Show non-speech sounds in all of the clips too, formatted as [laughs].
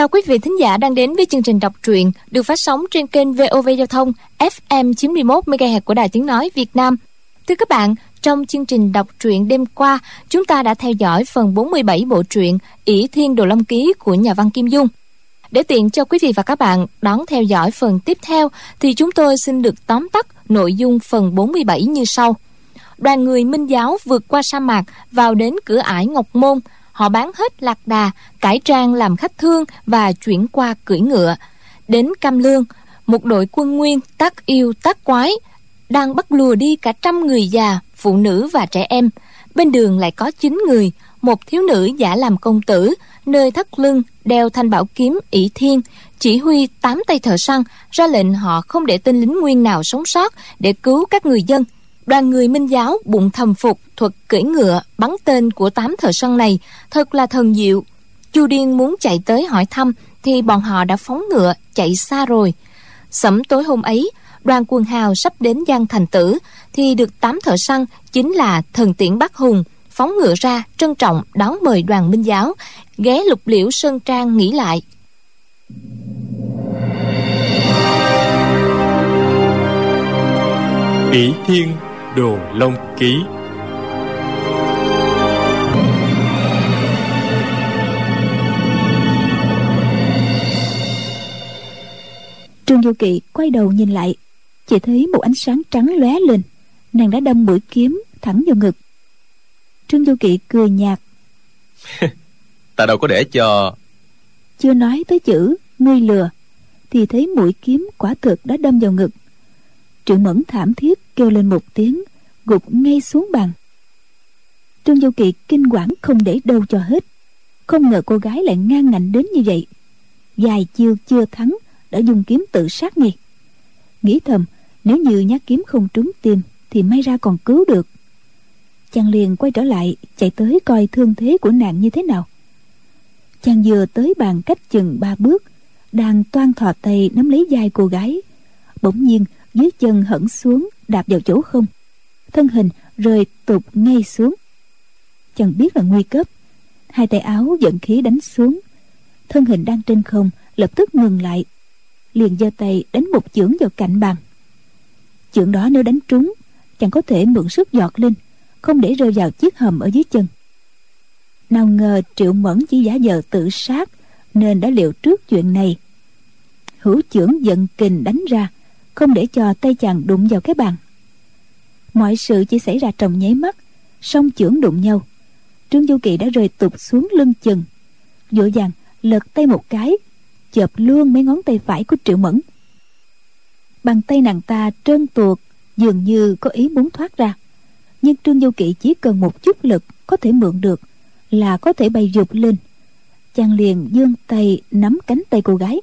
Chào quý vị thính giả đang đến với chương trình đọc truyện được phát sóng trên kênh VOV Giao thông FM 91 MHz của Đài Tiếng nói Việt Nam. Thưa các bạn, trong chương trình đọc truyện đêm qua, chúng ta đã theo dõi phần 47 bộ truyện ỷ Thiên Đồ Long Ký của nhà văn Kim Dung. Để tiện cho quý vị và các bạn đón theo dõi phần tiếp theo thì chúng tôi xin được tóm tắt nội dung phần 47 như sau. Đoàn người Minh Giáo vượt qua sa mạc vào đến cửa ải Ngọc Môn, họ bán hết lạc đà, cải trang làm khách thương và chuyển qua cưỡi ngựa. Đến Cam Lương, một đội quân nguyên tác yêu tác quái đang bắt lùa đi cả trăm người già, phụ nữ và trẻ em. Bên đường lại có chín người, một thiếu nữ giả làm công tử, nơi thắt lưng đeo thanh bảo kiếm ỷ thiên, chỉ huy tám tay thợ săn ra lệnh họ không để tên lính nguyên nào sống sót để cứu các người dân đoàn người minh giáo bụng thầm phục thuật cưỡi ngựa bắn tên của tám thợ săn này thật là thần diệu. Chu điên muốn chạy tới hỏi thăm thì bọn họ đã phóng ngựa chạy xa rồi. Sẩm tối hôm ấy, đoàn quân hào sắp đến giang thành tử thì được tám thợ săn chính là thần tiễn bắc hùng phóng ngựa ra trân trọng đón mời đoàn minh giáo, ghé lục liễu sơn trang nghỉ lại. Ỷ thiên đồ long ký. Trương du kỳ quay đầu nhìn lại chỉ thấy một ánh sáng trắng lóe lên nàng đã đâm mũi kiếm thẳng vào ngực. Trương du kỳ cười nhạt. [laughs] Ta đâu có để cho. Chưa nói tới chữ ngươi lừa thì thấy mũi kiếm quả thực đã đâm vào ngực triệu mẫn thảm thiết kêu lên một tiếng, gục ngay xuống bàn. Trương du kỳ kinh quản không để đâu cho hết. Không ngờ cô gái lại ngang ngạnh đến như vậy. Dài chiêu chưa thắng, đã dùng kiếm tự sát ngay. Nghĩ thầm, nếu như nhát kiếm không trúng tim thì may ra còn cứu được. Chàng liền quay trở lại, chạy tới coi thương thế của nàng như thế nào. Chàng vừa tới bàn cách chừng ba bước, đang toan thò tay nắm lấy vai cô gái. Bỗng nhiên dưới chân hẳn xuống, đạp vào chỗ không. Thân hình rơi tụt ngay xuống. Chẳng biết là nguy cấp. Hai tay áo giận khí đánh xuống. Thân hình đang trên không, lập tức ngừng lại. Liền giơ tay đánh một chưởng vào cạnh bàn. Chưởng đó nếu đánh trúng, chẳng có thể mượn sức giọt lên, không để rơi vào chiếc hầm ở dưới chân. Nào ngờ triệu mẫn chỉ giả vờ tự sát, nên đã liệu trước chuyện này. Hữu trưởng giận kình đánh ra không để cho tay chàng đụng vào cái bàn. Mọi sự chỉ xảy ra trong nháy mắt, song chưởng đụng nhau. Trương du kỳ đã rơi tụt xuống lưng chừng. Vội vàng lật tay một cái, chộp luôn mấy ngón tay phải của triệu mẫn. Bàn tay nàng ta trơn tuột, dường như có ý muốn thoát ra. Nhưng trương du kỵ chỉ cần một chút lực có thể mượn được, là có thể bay dục lên. Chàng liền giương tay nắm cánh tay cô gái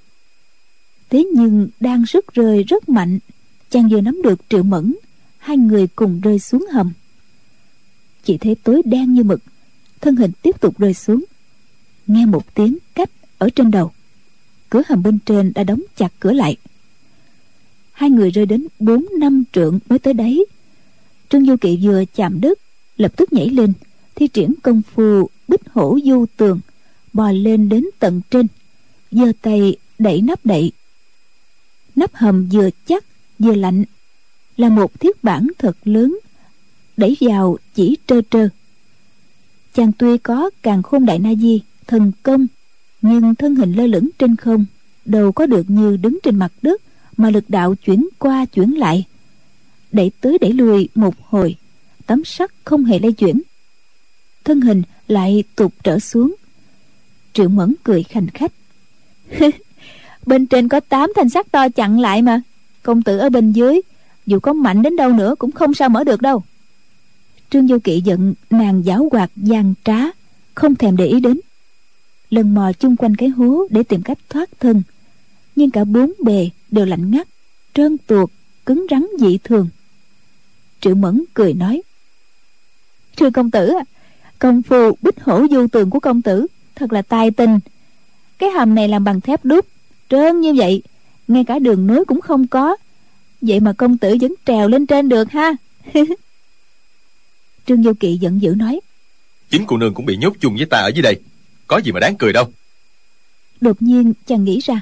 thế nhưng đang rất rơi rất mạnh, chàng vừa nắm được triệu mẫn, hai người cùng rơi xuống hầm. Chỉ thấy tối đen như mực, thân hình tiếp tục rơi xuống. Nghe một tiếng cách ở trên đầu, cửa hầm bên trên đã đóng chặt cửa lại. Hai người rơi đến bốn năm trượng mới tới đấy trương du kỵ vừa chạm đất, lập tức nhảy lên, thi triển công phu bích hổ du tường, bò lên đến tận trên, giơ tay đẩy nắp đậy nắp hầm vừa chắc vừa lạnh, là một thiết bản thật lớn, đẩy vào chỉ trơ trơ. Chàng tuy có càng khôn đại na di, thần công, nhưng thân hình lơ lửng trên không, đâu có được như đứng trên mặt đất mà lực đạo chuyển qua chuyển lại. Đẩy tới đẩy lui một hồi, tấm sắt không hề lay chuyển. Thân hình lại tụt trở xuống. Triệu mẫn cười khanh khách. [laughs] bên trên có tám thanh sắt to chặn lại mà. Công tử ở bên dưới, dù có mạnh đến đâu nữa cũng không sao mở được đâu. Trương du kỵ giận nàng giáo hoạt gian trá, không thèm để ý đến. Lần mò chung quanh cái hố để tìm cách thoát thân. Nhưng cả bốn bề đều lạnh ngắt, trơn tuột, cứng rắn dị thường. Triệu mẫn cười nói, thưa công tử công phu bích hổ du tường của công tử thật là tài tình. Cái hầm này làm bằng thép đúc trơn như vậy ngay cả đường nối cũng không có. Vậy mà công tử vẫn trèo lên trên được ha. [laughs] Trương vô kỵ giận dữ nói chính cô nương cũng bị nhốt chung với ta ở dưới đây. Có gì mà đáng cười đâu. Đột nhiên chàng nghĩ ra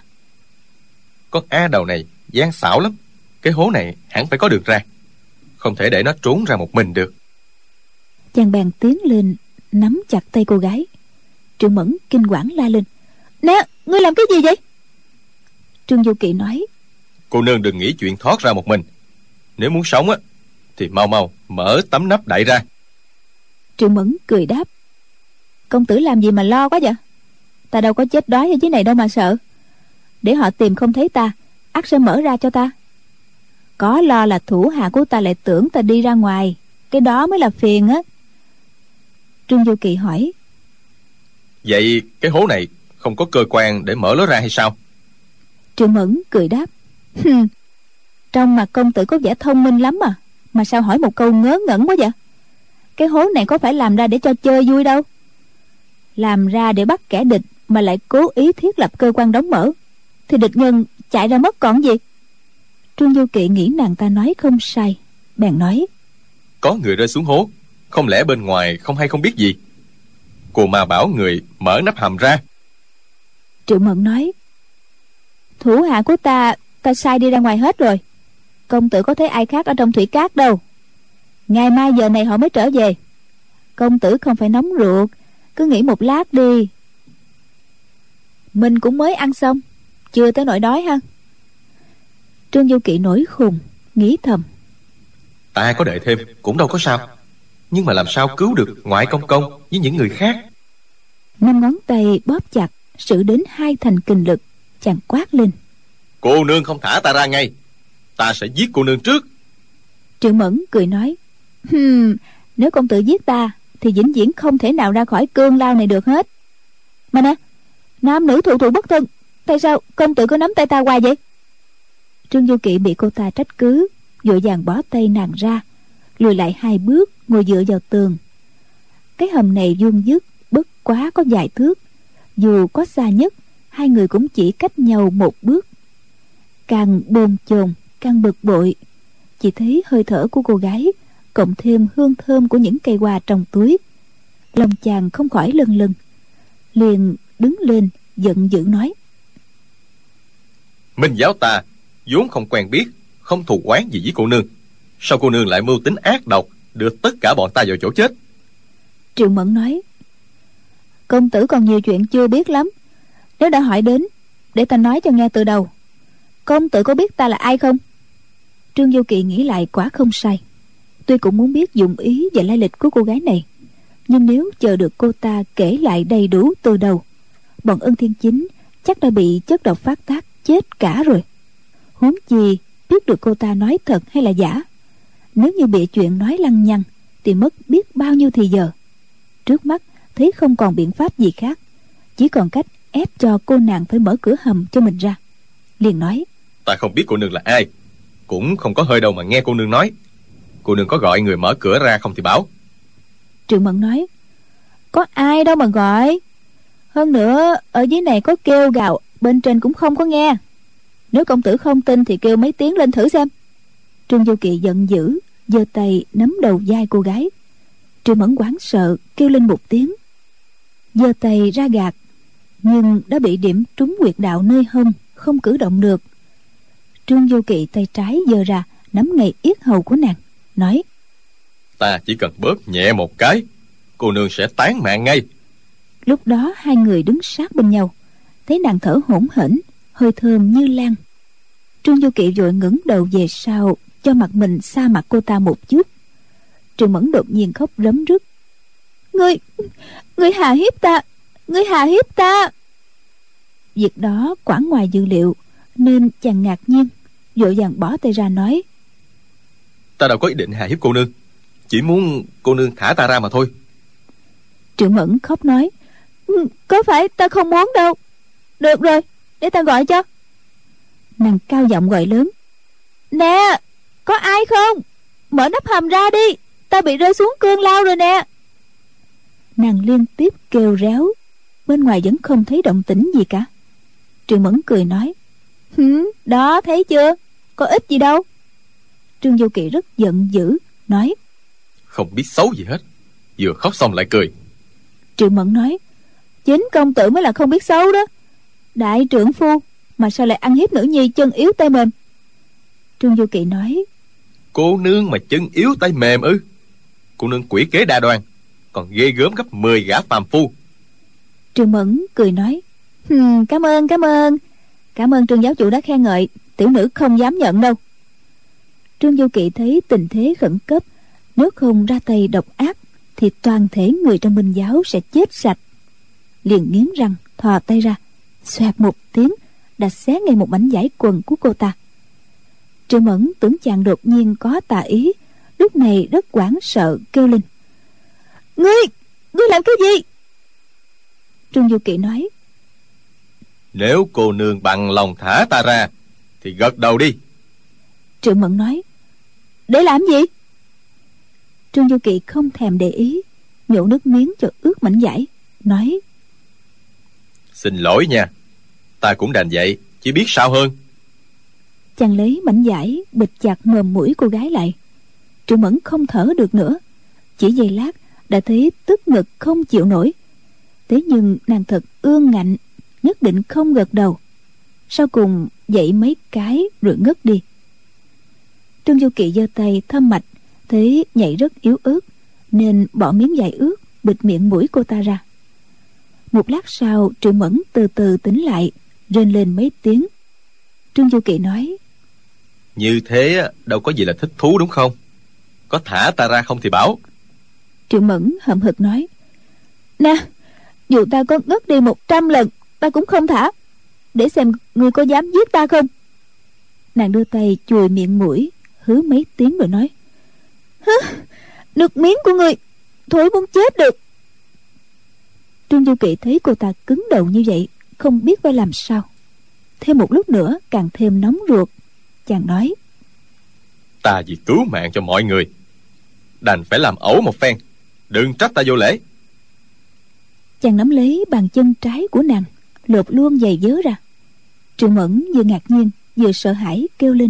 con a đầu này gian xảo lắm. Cái hố này hẳn phải có được ra. Không thể để nó trốn ra một mình được. chàng bèn tiến lên nắm chặt tay cô gái. Trương mẫn kinh quản la lên nè ngươi làm cái gì vậy trương du kỵ nói. Cô nương đừng nghĩ chuyện thoát ra một mình. Nếu muốn sống á thì mau mau mở tấm nắp đậy ra. Trương mẫn cười đáp. Công tử làm gì mà lo quá vậy? Ta đâu có chết đói ở dưới này đâu mà sợ. Để họ tìm không thấy ta ắt sẽ mở ra cho ta. Có lo là thủ hạ của ta lại tưởng ta đi ra ngoài. Cái đó mới là phiền á. Trương du kỳ hỏi. Vậy cái hố này không có cơ quan để mở nó ra hay sao trương mẫn cười đáp. Trong mặt công tử có vẻ thông minh lắm à. Mà sao hỏi một câu ngớ ngẩn quá vậy? Cái hố này có phải làm ra để cho chơi vui đâu? Làm ra để bắt kẻ địch mà lại cố ý thiết lập cơ quan đóng mở. Thì địch nhân chạy ra mất còn gì? Trương du kỵ nghĩ nàng ta nói không sai. Bèn nói. Có người rơi xuống hố. Không lẽ bên ngoài không hay không biết gì? Cô mà bảo người mở nắp hầm ra. Triệu mận nói thủ hạ của ta ta sai đi ra ngoài hết rồi. Công tử có thấy ai khác ở trong thủy cát đâu. Ngày mai giờ này họ mới trở về. Công tử không phải nóng ruột cứ nghỉ một lát đi. Mình cũng mới ăn xong chưa tới nỗi đói ha. Trương du kỵ nổi khùng nghĩ thầm. Ta có đợi thêm cũng đâu có sao. Nhưng mà làm sao cứu được ngoại công công với những người khác? Năm ngón tay bóp chặt sử đến hai thành kình lực chàng quát lên. Cô nương không thả ta ra ngay. Ta sẽ giết cô nương trước. Trương mẫn cười nói hmm, nếu công tử giết ta thì vĩnh viễn không thể nào ra khỏi cương lao này được hết. Mà nè nam nữ thụ thụ bất thân tại sao công tử có nắm tay ta hoài vậy? Trương du kỵ bị cô ta trách cứ vội vàng bỏ tay nàng ra lùi lại hai bước ngồi dựa vào tường. Cái hầm này vuông dứt bất quá có vài thước dù có xa nhất hai người cũng chỉ cách nhau một bước. Càng bồn chồn càng bực bội. Chỉ thấy hơi thở của cô gái cộng thêm hương thơm của những cây hoa trong túi. Lòng chàng không khỏi lân lân liền đứng lên giận dữ nói. Minh giáo ta vốn không quen biết không thù oán gì với cô nương. Sao cô nương lại mưu tính ác độc đưa tất cả bọn ta vào chỗ chết? Triệu mẫn nói. Công tử còn nhiều chuyện chưa biết lắm nếu đã hỏi đến, để ta nói cho nghe từ đầu. Công tử có biết ta là ai không? Trương du kỳ nghĩ lại quả không sai. Tuy cũng muốn biết dụng ý và lai lịch của cô gái này, nhưng nếu chờ được cô ta kể lại đầy đủ từ đầu, bọn ân thiên chính chắc đã bị chất độc phát tác chết cả rồi. Huống chi, biết được cô ta nói thật hay là giả, nếu như bị chuyện nói lăng nhăng thì mất biết bao nhiêu thì giờ. Trước mắt, thấy không còn biện pháp gì khác, chỉ còn cách ép cho cô nàng phải mở cửa hầm cho mình ra. Liền nói ta không biết cô nương là ai cũng không có hơi đâu mà nghe cô nương nói. Cô nương có gọi người mở cửa ra không thì bảo triệu mẫn nói có ai đâu mà gọi. Hơn nữa ở dưới này có kêu gào bên trên cũng không có nghe. Nếu công tử không tin thì kêu mấy tiếng lên thử xem. Trương du kỳ giận dữ giơ tay nắm đầu vai cô gái. Triệu mẫn quán sợ kêu lên một tiếng. Giơ tay ra gạt nhưng đã bị điểm trúng quyệt đạo nơi hông không cử động được. Trương du kỳ tay trái giơ ra nắm ngay yết hầu của nàng nói ta chỉ cần bóp nhẹ một cái cô nương sẽ tán mạng ngay. Lúc đó hai người đứng sát bên nhau thấy nàng thở hổn hển hơi thơm như lan. Trương du kỵ vội ngẩng đầu về sau cho mặt mình xa mặt cô ta một chút. Trương mẫn đột nhiên khóc rấm rứt. Ngươi ngươi hà hiếp ta ngươi hà hiếp ta việc đó quả ngoài dự liệu nên chàng ngạc nhiên vội vàng bỏ tay ra nói. Ta đâu có ý định hà hiếp cô nương chỉ muốn cô nương thả ta ra mà thôi. Triệu mẫn khóc nói ừ, có phải ta không muốn đâu. Được rồi để ta gọi cho. Nàng cao giọng gọi lớn nè có ai không? Mở nắp hầm ra đi ta bị rơi xuống cương lao rồi nè. Nàng liên tiếp kêu réo bên ngoài vẫn không thấy động tĩnh gì cả trương mẫn cười nói hử? Đó thấy chưa? Có ích gì đâu. Trương du kỳ rất giận dữ nói không biết xấu gì hết. Vừa khóc xong lại cười. Triệu mẫn nói chính công tử mới là không biết xấu đó. Đại trưởng phu mà sao lại ăn hiếp nữ nhi chân yếu tay mềm? Trương du kỵ nói cô nương mà chân yếu tay mềm ư? Cô nương quỷ kế đa đoan còn ghê gớm gấp 10 gã phàm phu. Trương mẫn cười nói Ừ, cảm ơn cảm ơn. Cảm ơn trương giáo chủ đã khen ngợi. Tiểu nữ không dám nhận đâu. Trương du kỵ thấy tình thế khẩn cấp, nếu không ra tay độc ác, thì toàn thể người trong minh giáo sẽ chết sạch. Liền nghiến răng, thò tay ra, xoẹt một tiếng, đã xé ngay một mảnh giải quần của cô ta. Trương mẫn tưởng chàng đột nhiên có tà ý, lúc này rất hoảng sợ, kêu lên. Ngươi ngươi làm cái gì? Trương du kỵ nói nếu cô nương bằng lòng thả ta ra thì gật đầu đi. Trương mẫn nói để làm gì? Trương du kỵ không thèm để ý nhổ nước miếng cho ướt mảnh vải nói xin lỗi nha ta cũng đành vậy chỉ biết sao hơn. Chàng lấy mảnh vải bịt chặt mồm mũi cô gái lại. Trương mẫn không thở được nữa chỉ giây lát đã thấy tức ngực không chịu nổi. Thế nhưng nàng thật ương ngạnh nhất định không gật đầu. Sau cùng dậy mấy cái rồi ngất đi. Trương du kỵ giơ tay thâm mạch thấy nhảy rất yếu ớt nên bỏ miếng vải ướt bịt miệng mũi cô ta ra. Một lát sau trương mẫn từ từ tỉnh lại rên lên mấy tiếng. Trương du kỵ nói như thế đâu có gì là thích thú đúng không? Có thả ta ra không thì bảo. Trương mẫn hậm hực nói nè dù ta có ngất đi một trăm lần ta cũng không thả. Để xem người có dám giết ta không? Nàng đưa tay chùi miệng mũi hứ mấy tiếng rồi nói Hứ, nước miếng của người thối muốn chết được. Trương du kỵ thấy cô ta cứng đầu như vậy không biết phải làm sao. Thêm một lúc nữa càng thêm nóng ruột chàng nói ta vì cứu mạng cho mọi người đành phải làm ẩu một phen đừng trách ta vô lễ. Chàng nắm lấy bàn chân trái của nàng lột luôn giày vớ ra. Trương mẫn vừa ngạc nhiên, vừa sợ hãi, kêu lên.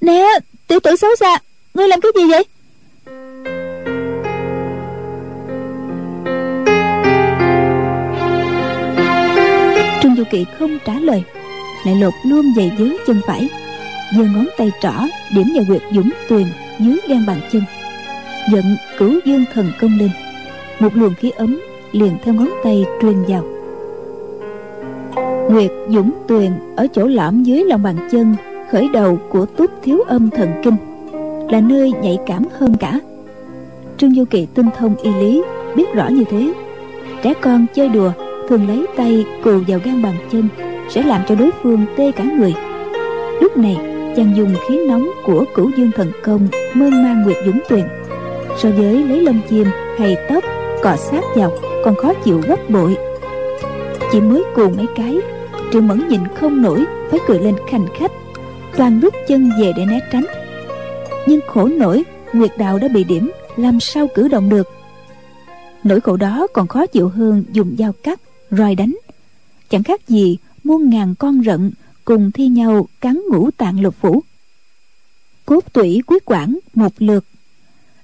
Nè, tiểu tử xấu xa, ngươi làm cái gì vậy? Trương du kỵ không trả lời, lại lột luôn giày vớ chân phải, giơ ngón tay trỏ, điểm vào quyệt dũng tuyền dưới gan bàn chân. Giận cửu dương thần công lên, một luồng khí ấm liền theo ngón tay truyền vào nguyệt dũng tuyền ở chỗ lõm dưới lòng bàn chân, khởi đầu của túc thiếu âm thần kinh, là nơi nhạy cảm hơn cả. Trương du kỳ tinh thông y lý, biết rõ như thế. Trẻ con chơi đùa, thường lấy tay cù vào gan bàn chân, sẽ làm cho đối phương tê cả người. Lúc này, chàng dùng khí nóng của cửu dương thần công mơn mang nguyệt dũng tuyền. So với lấy lông chim hay tóc, cọ sát vào, còn khó chịu gấp bội chỉ mới cù mấy cái. Triệu mẫn nhìn không nổi, phải cười lên khanh khách. Toàn bước chân về để né tránh. Nhưng khổ nổi, nguyệt đạo đã bị điểm, làm sao cử động được? Nỗi khổ đó còn khó chịu hơn dùng dao cắt, roi đánh. Chẳng khác gì muôn ngàn con rận cùng thi nhau cắn ngũ tạng lục phủ. Cốt tủy quý quản một lượt.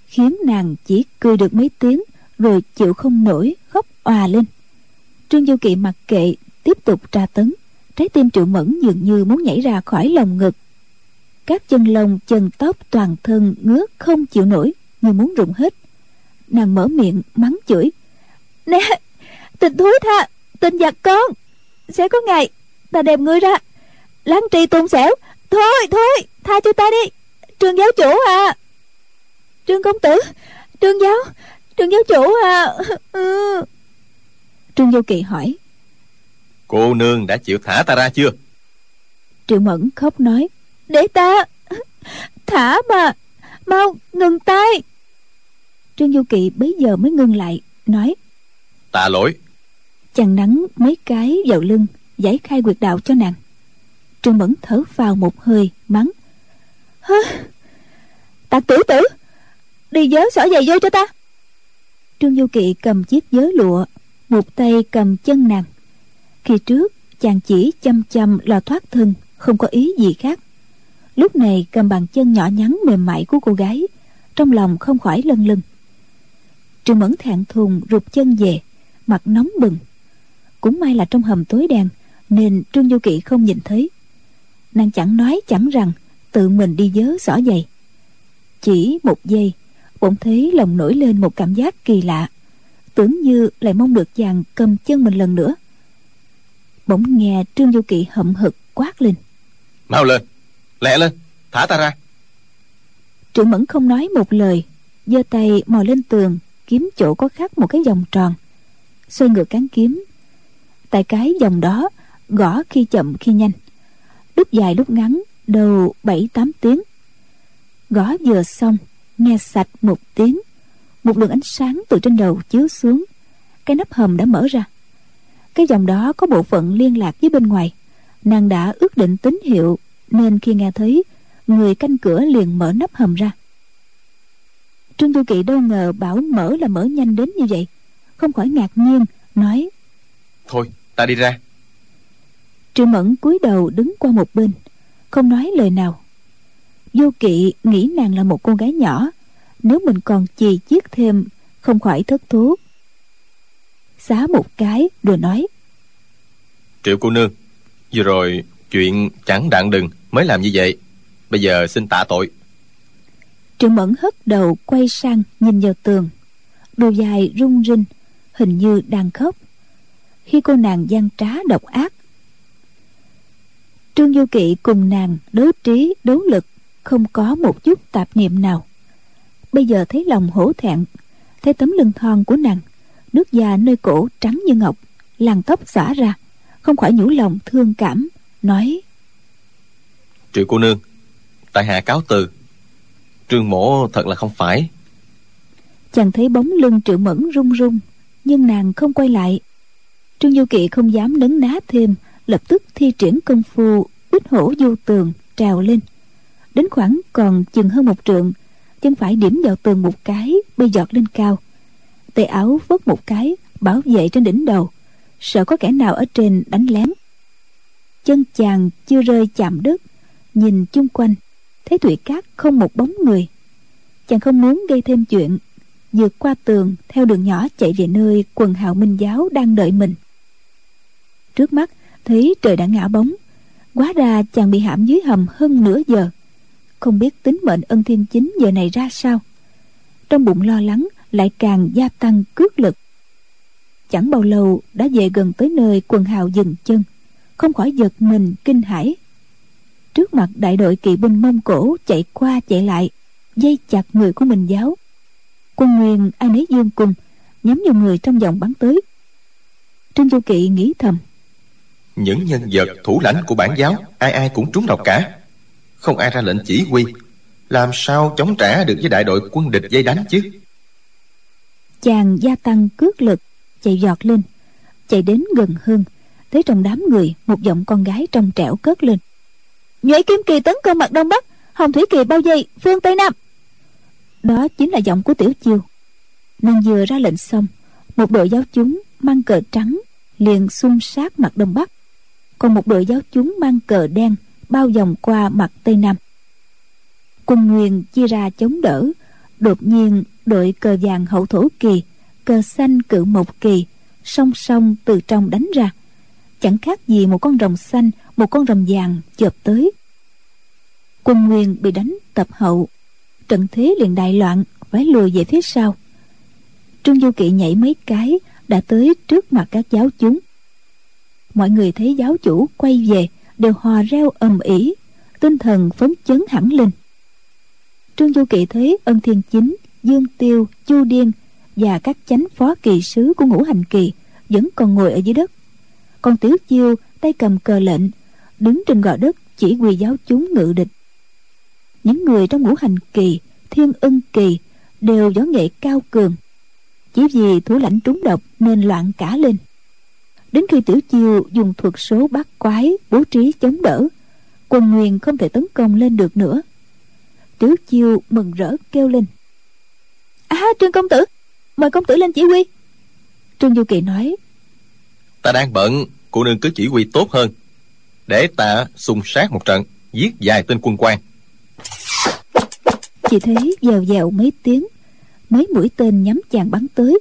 Khiến nàng chỉ cười được mấy tiếng, rồi chịu không nổi, khóc òa lên trương du kỵ mặc kệ, tiếp tục tra tấn. Trái tim triệu mẫn dường như muốn nhảy ra khỏi lồng ngực. Các chân lông, chân tóc toàn thân ngứa không chịu nổi, như muốn rụng hết. Nàng mở miệng, mắng chửi. Nè, tình thúi tha tình giặc con. Sẽ có ngày, ta đem ngươi ra. Láng tri tôn xẻo. Thôi thôi, tha cho ta đi. Trương giáo chủ à. Trương công tử, trương giáo trương giáo chủ à. [laughs] Ừ trương vô kỳ hỏi. Cô nương đã chịu thả ta ra chưa? Triệu mẫn khóc nói. Để ta! Thả mà! Mau ngừng tay! Trương du kỵ bấy giờ mới ngưng lại nói. Tạ lỗi. Chàng nắng mấy cái vào lưng giải khai quyệt đạo cho nàng. Trương mẫn thở vào một hơi mắng. Hơ! Tạc tử tử! Đi vớ xỏ giày vô cho ta! Trương du kỵ cầm chiếc vớ lụa một tay cầm chân nàng. Khi trước, chàng chỉ chăm chăm lo thoát thân, không có ý gì khác. Lúc này cầm bàn chân nhỏ nhắn mềm mại của cô gái, trong lòng không khỏi lân lân trương mẫn thẹn thùng rụt chân về, mặt nóng bừng. Cũng may là trong hầm tối đen, nên trương du kỵ không nhìn thấy. Nàng chẳng nói chẳng rằng, tự mình đi dớ xỏ giày. Chỉ một giây, bỗng thấy lòng nổi lên một cảm giác kỳ lạ tưởng như lại mong được chàng cầm chân mình lần nữa. Bỗng nghe trương du kỵ hậm hực quát lên. Mau lên lẹ lên thả ta ra. Trưởng mẫn không nói một lời giơ tay mò lên tường kiếm chỗ có khắc một cái vòng tròn. Xoay ngược cán kiếm. Tại cái vòng đó gõ khi chậm khi nhanh. Lúc dài lúc ngắn đầu bảy tám tiếng. Gõ vừa xong nghe sạch một tiếng một luồng ánh sáng từ trên đầu chiếu xuống. Cái nắp hầm đã mở ra. Cái dòng đó có bộ phận liên lạc với bên ngoài. Nàng đã ước định tín hiệu nên khi nghe thấy người canh cửa liền mở nắp hầm ra. Trương tu kỵ đâu ngờ bảo mở là mở nhanh đến như vậy. Không khỏi ngạc nhiên nói thôi ta đi ra. Triệu mẫn cúi đầu đứng qua một bên không nói lời nào. Vô kỵ nghĩ nàng là một cô gái nhỏ nếu mình còn chì chiết thêm không khỏi thất thú xá một cái rồi nói. Triệu cô nương vừa rồi chuyện chẳng đặng đừng mới làm như vậy. Bây giờ xin tạ tội. Triệu mẫn hất đầu quay sang nhìn vào tường. Đôi dài rung rinh hình như đang khóc. Khi cô nàng gian trá độc ác trương du kỵ cùng nàng đấu trí đấu lực không có một chút tạp niệm nào bây giờ thấy lòng hổ thẹn thấy tấm lưng thon của nàng nước da nơi cổ trắng như ngọc làn tóc xả ra không khỏi nhủ lòng thương cảm nói triệu cô nương tại hạ cáo từ trương mổ thật là không phải. Chàng thấy bóng lưng triệu mẫn rung rung nhưng nàng không quay lại. Trương du kỵ không dám nấn ná thêm lập tức thi triển công phu bích hổ vô tường trào lên. Đến khoảng còn chừng hơn một trượng chân phải điểm vào tường một cái bay giọt lên cao. Tay áo vớt một cái, bảo vệ trên đỉnh đầu. Sợ có kẻ nào ở trên đánh lén. Chân chàng chưa rơi chạm đất, nhìn chung quanh, thấy thủy cát không một bóng người. Chàng không muốn gây thêm chuyện, vượt qua tường theo đường nhỏ chạy về nơi quần hào minh giáo đang đợi mình. Trước mắt, thấy trời đã ngã bóng, quá ra chàng bị hãm dưới hầm hơn nửa giờ không biết tính mệnh ân thiên chính giờ này ra sao. Trong bụng lo lắng lại càng gia tăng cước lực. Chẳng bao lâu đã về gần tới nơi quần hào dừng chân, không khỏi giật mình kinh hãi. Trước mặt đại đội kỵ binh mông cổ chạy qua chạy lại, dây chặt người của mình giáo. Quân nguyên, ai nấy dương cùng nhắm vào người trong vòng bắn tới. Trương du kỵ nghĩ thầm, những nhân vật thủ lãnh của bản giáo, ai ai cũng trúng độc cả không ai ra lệnh chỉ huy. Làm sao chống trả được với đại đội quân địch dây đánh chứ? Chàng gia tăng cước lực, chạy giọt lên, chạy đến gần hơn, thấy trong đám người một giọng con gái trong trẻo cất lên. Nhuệ kim kỳ tấn công mặt đông bắc, hồng thủy kỳ bao vây phương tây nam. Đó chính là giọng của tiểu chiêu. Nàng vừa ra lệnh xong, một đội giáo chúng mang cờ trắng liền xung sát mặt đông bắc. Còn một đội giáo chúng mang cờ đen bao vòng qua mặt tây nam. Quân nguyên chia ra chống đỡ, đột nhiên đội cờ vàng hậu thổ kỳ, cờ xanh cự mộc kỳ, song song từ trong đánh ra. Chẳng khác gì một con rồng xanh, một con rồng vàng chộp tới. Quân nguyên bị đánh tập hậu. Trận thế liền đại loạn, phải lùi về phía sau. Trương du kỵ nhảy mấy cái, đã tới trước mặt các giáo chúng. Mọi người thấy giáo chủ quay về đều hò reo ầm ĩ, tinh thần phấn chấn hẳn lên. Trương du kỵ thấy ân thiên chính, dương tiêu, chu điên và các chánh phó kỳ sứ của ngũ hành kỳ vẫn còn ngồi ở dưới đất. Còn tiểu chiêu tay cầm cờ lệnh, đứng trên gò đất chỉ huy giáo chúng ngự địch. Những người trong ngũ hành kỳ, thiên ân kỳ đều võ nghệ cao cường. Chỉ vì thủ lãnh trúng độc nên loạn cả lên đến khi tiểu chiêu dùng thuật số bắt quái bố trí chống đỡ quân nguyên không thể tấn công lên được nữa. Tiểu chiêu mừng rỡ kêu lên. À trương công tử mời công tử lên chỉ huy. Trương du kỳ nói ta đang bận cô nương cứ chỉ huy tốt hơn. Để ta xung sát một trận giết vài tên quân quan. Chỉ thấy dèo dèo mấy tiếng mấy mũi tên nhắm chàng bắn tới.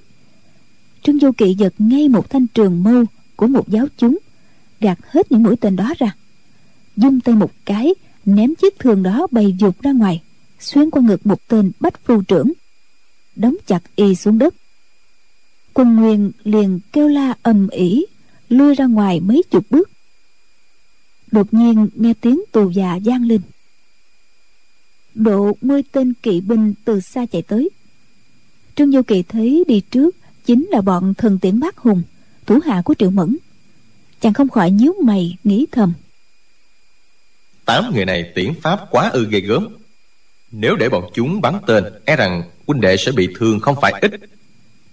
Trương du kỵ giật ngay một thanh trường mâu của một giáo chúng, gạt hết những mũi tên đó ra. Dung tay một cái, ném chiếc thường đó bay dục ra ngoài, xuyên qua ngực một tên bách phu trưởng, đóng chặt y xuống đất. Quân nguyên liền kêu la ầm ĩ, lui ra ngoài mấy chục bước. Đột nhiên nghe tiếng tù già gian lên. Độ mươi tên kỵ binh từ xa chạy tới. Trương du kỳ thấy đi trước chính là bọn thần tiễn bác hùng thủ hạ của triệu mẫn. Chàng không khỏi nhíu mày nghĩ thầm. Tám người này tiễn pháp quá ư ghê gớm. Nếu để bọn chúng bắn tên e rằng huynh đệ sẽ bị thương không phải ít.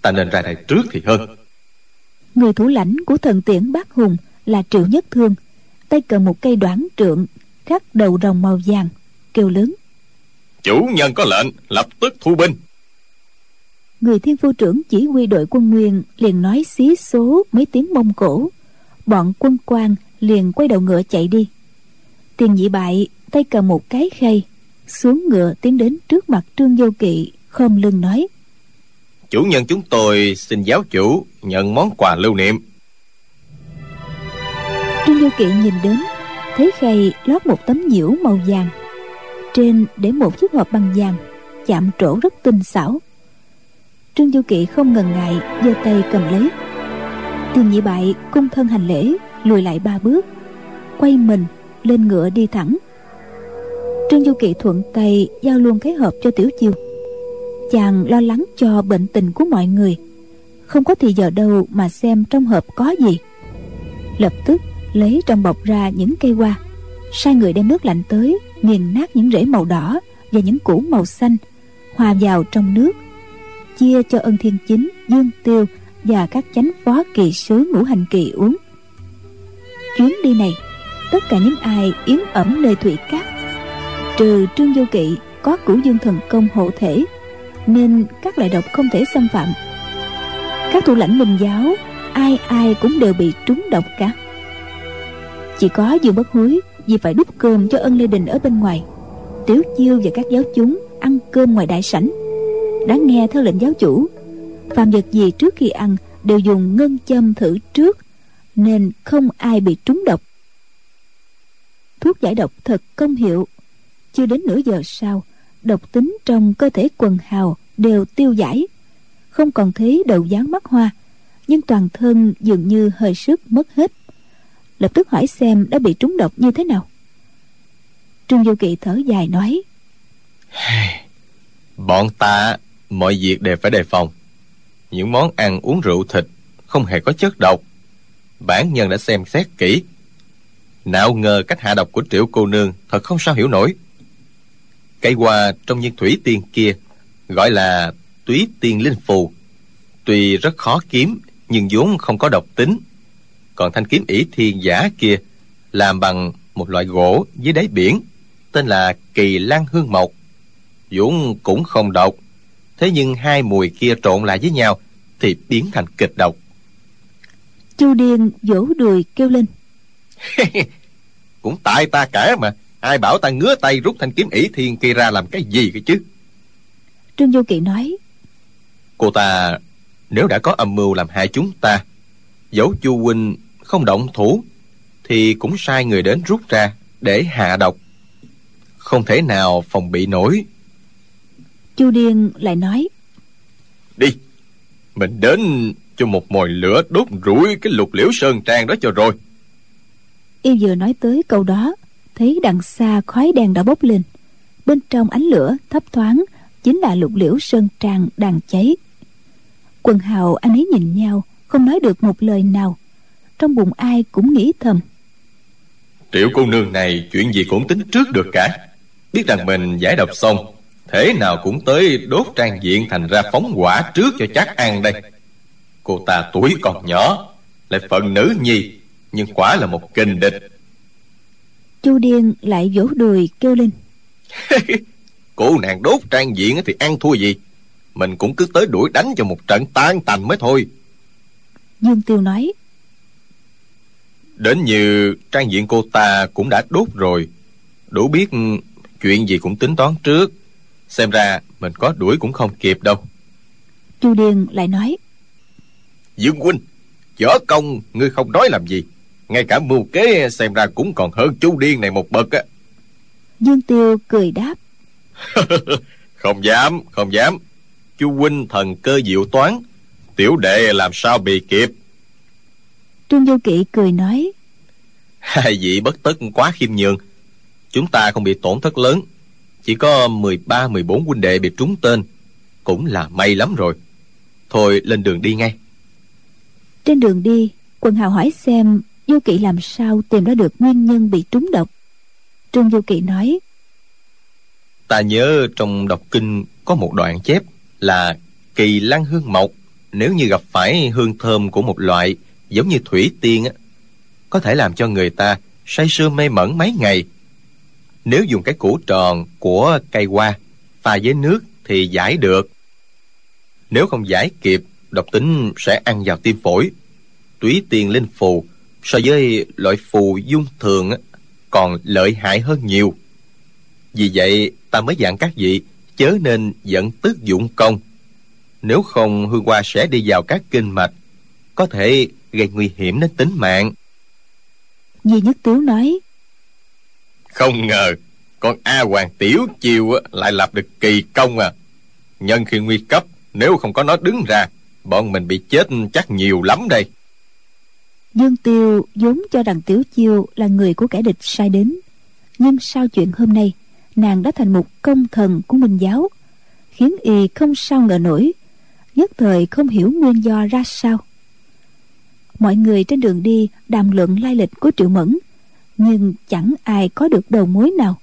Ta nên ra đây trước thì hơn. Người thủ lãnh của thần tiễn bác hùng là triệu nhất thương. Tay cầm một cây đoản trượng khắc đầu rồng màu vàng kêu lớn. Chủ nhân có lệnh lập tức thu binh người thiên phu trưởng chỉ huy đội quân nguyên liền nói xí số mấy tiếng mông cổ. Bọn quân quan liền quay đầu ngựa chạy đi. Tiền nhị bại tay cầm một cái khay xuống ngựa tiến đến trước mặt trương vô kỵ khom lưng nói chủ nhân chúng tôi xin giáo chủ nhận món quà lưu niệm. Trương vô kỵ nhìn đến thấy khay lót một tấm nhiễu màu vàng. Trên để một chiếc hộp bằng vàng chạm trổ rất tinh xảo trương du kỵ không ngần ngại, giơ tay cầm lấy. Tiền nhị bại cung thân hành lễ, lùi lại ba bước, quay mình, lên ngựa đi thẳng. Trương du kỵ thuận tay giao luôn cái hộp cho tiểu chiêu. Chàng lo lắng cho bệnh tình của mọi người. Không có thì giờ đâu mà xem trong hộp có gì. Lập tức lấy trong bọc ra những cây hoa. Sai người đem nước lạnh tới, nghiền nát những rễ màu đỏ và những củ màu xanh, hòa vào trong nước chia cho ân thiên chính, dương tiêu và các chánh phó kỳ sứ ngũ hành kỳ uống. Chuyến đi này, tất cả những ai yếm ẩm nơi thủy cát, trừ trương vô kỵ có cửu dương thần công hộ thể, nên các loại độc không thể xâm phạm. Các thủ lãnh minh giáo, ai ai cũng đều bị trúng độc cả. Chỉ có dương bất hối vì phải đút cơm cho ân lê đình ở bên ngoài tiểu chiêu và các giáo chúng ăn cơm ngoài đại sảnh đã nghe theo lệnh giáo chủ. Phàm vật gì trước khi ăn đều dùng ngân châm thử trước, nên không ai bị trúng độc. Thuốc giải độc thật công hiệu. Chưa đến nửa giờ sau, độc tính trong cơ thể quần hào đều tiêu giải. Không còn thấy đầu dáng mắt hoa, nhưng toàn thân dường như hơi sức mất hết. Lập tức hỏi xem đã bị trúng độc như thế nào. Trương du kỳ thở dài nói bọn ta mọi việc đều phải đề phòng. Những món ăn uống rượu thịt không hề có chất độc. Bản nhân đã xem xét kỹ. Nào ngờ cách hạ độc của triệu cô nương thật không sao hiểu nổi. Cây hoa trong viên thủy tiên kia gọi là túy tiên linh phù. Tuy rất khó kiếm, nhưng vốn không có độc tính. Còn thanh kiếm ỷ thiên giả kia làm bằng một loại gỗ dưới đáy biển, tên là kỳ lan hương mộc. Vốn cũng không độc thế nhưng hai mùi kia trộn lại với nhau thì biến thành kịch độc. Chu điên vỗ đùi kêu lên. [laughs] Cũng tại ta cả mà ai bảo ta ngứa tay rút thanh kiếm ỷ thiên kia ra làm cái gì cơ chứ? Trương vô kỵ nói cô ta nếu đã có âm mưu làm hại chúng ta dẫu chu huynh không động thủ thì cũng sai người đến rút ra để hạ độc. Không thể nào phòng bị nổi chu điên lại nói đi mình đến cho một mồi lửa đốt rủi cái lục liễu sơn trang đó cho rồi. Y vừa nói tới câu đó thấy đằng xa khói đèn đã bốc lên. Bên trong ánh lửa thấp thoáng chính là lục liễu sơn trang đang cháy. Quần hào anh ấy nhìn nhau không nói được một lời nào. Trong bụng ai cũng nghĩ thầm. Triệu cô nương này chuyện gì cũng tính trước được cả. Biết rằng mình giải độc xong thế nào cũng tới đốt trang diện thành ra phóng hỏa trước cho chắc ăn đây. Cô ta tuổi còn nhỏ lại phận nữ nhi nhưng quả là một kình địch. Chu điên lại vỗ đùi kêu lên. [laughs] Cô nàng đốt trang diện thì ăn thua gì? Mình cũng cứ tới đuổi đánh cho một trận tan tành mới thôi. Dương tiêu nói. Đến như trang diện cô ta cũng đã đốt rồi. Đủ biết chuyện gì cũng tính toán trước xem ra mình có đuổi cũng không kịp đâu. Chu điền lại nói dương huynh võ công ngươi không nói làm gì. Ngay cả mưu kế xem ra cũng còn hơn chú điên này một bậc á. Dương tiêu cười đáp [laughs] không dám không dám. Chú huynh thần cơ diệu toán tiểu đệ làm sao bị kịp? Trương du kỵ cười nói hai vị bất tất quá khiêm nhường. Chúng ta không bị tổn thất lớn chỉ có 13, 14 huynh đệ bị trúng tên. Cũng là may lắm rồi. Thôi lên đường đi ngay. Trên đường đi quần hào hỏi xem du kỵ làm sao tìm ra được nguyên nhân bị trúng độc. Trương du kỵ nói ta nhớ trong đọc kinh có một đoạn chép là kỳ lan hương mộc nếu như gặp phải hương thơm của một loại giống như thủy tiên á có thể làm cho người ta say sưa mê mẩn mấy ngày nếu dùng cái củ tròn của cây hoa pha với nước thì giải được. Nếu không giải kịp, độc tính sẽ ăn vào tim phổi, túy tiền linh phù. So với loại phù dung thường còn lợi hại hơn nhiều. Vì vậy, ta mới dặn các vị, chớ nên dẫn tức dụng công. Nếu không hương hoa sẽ đi vào các kinh mạch, có thể gây nguy hiểm đến tính mạng. Di Nhất Tiếu nói không ngờ, Con A Hoàng Tiểu Chiêu lại lập được kỳ công à. Nhân khi nguy cấp, Nếu không có nó đứng ra, Bọn mình bị chết chắc nhiều lắm đây. Dương Tiêu vốn cho rằng Tiểu Chiêu là người của kẻ địch sai đến. Nhưng sau chuyện hôm nay, Nàng đã thành một công thần của Minh Giáo, Khiến y không sao ngờ nổi, Nhất thời không hiểu nguyên do ra sao. Mọi người trên đường đi đàm luận lai lịch của triệu mẫn nhưng chẳng ai có được đầu mối nào.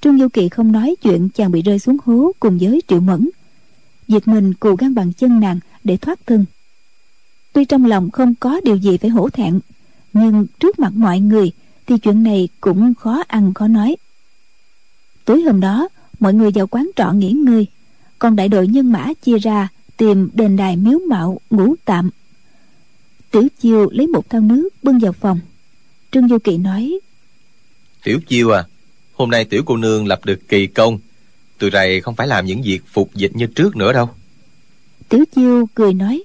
Trương du kỳ không nói chuyện, chàng bị rơi xuống hố cùng với triệu mẫn. Việc mình cù gan bằng chân nàng để thoát thân. Tuy trong lòng không có điều gì phải hổ thẹn, nhưng trước mặt mọi người thì chuyện này cũng khó ăn khó nói. Tối hôm đó, mọi người vào quán trọ nghỉ ngơi, còn đại đội nhân mã chia ra tìm đền đài miếu mạo ngủ tạm. Tiểu chiêu lấy một thau nước bưng vào phòng trương du kỵ nói tiểu chiêu à hôm nay tiểu cô nương lập được kỳ công từ này không phải làm những việc phục dịch như trước nữa đâu. Tiểu chiêu cười nói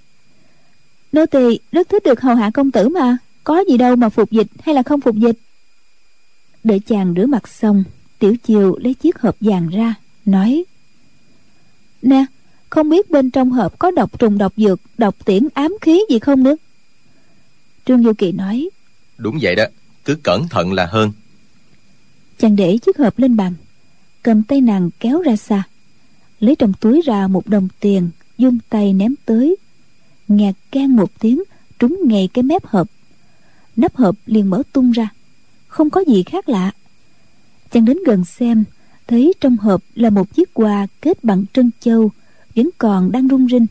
nô tỳ rất thích được hầu hạ công tử mà có gì đâu mà phục dịch hay là không phục dịch. Đợi chàng rửa mặt xong tiểu chiêu lấy chiếc hộp vàng ra nói nè không biết bên trong hộp có độc trùng độc dược độc tiễn ám khí gì không nữa? Trương du kỳ nói đúng vậy đó cứ cẩn thận là hơn. Chàng để chiếc hộp lên bàn, cầm tay nàng kéo ra xa, lấy trong túi ra một đồng tiền dung tay ném tới. Nghe can một tiếng, trúng ngay cái mép hộp. Nắp hộp liền mở tung ra, không có gì khác lạ. Chàng đến gần xem, thấy trong hộp là một chiếc quà kết bằng trân châu, vẫn còn đang rung rinh.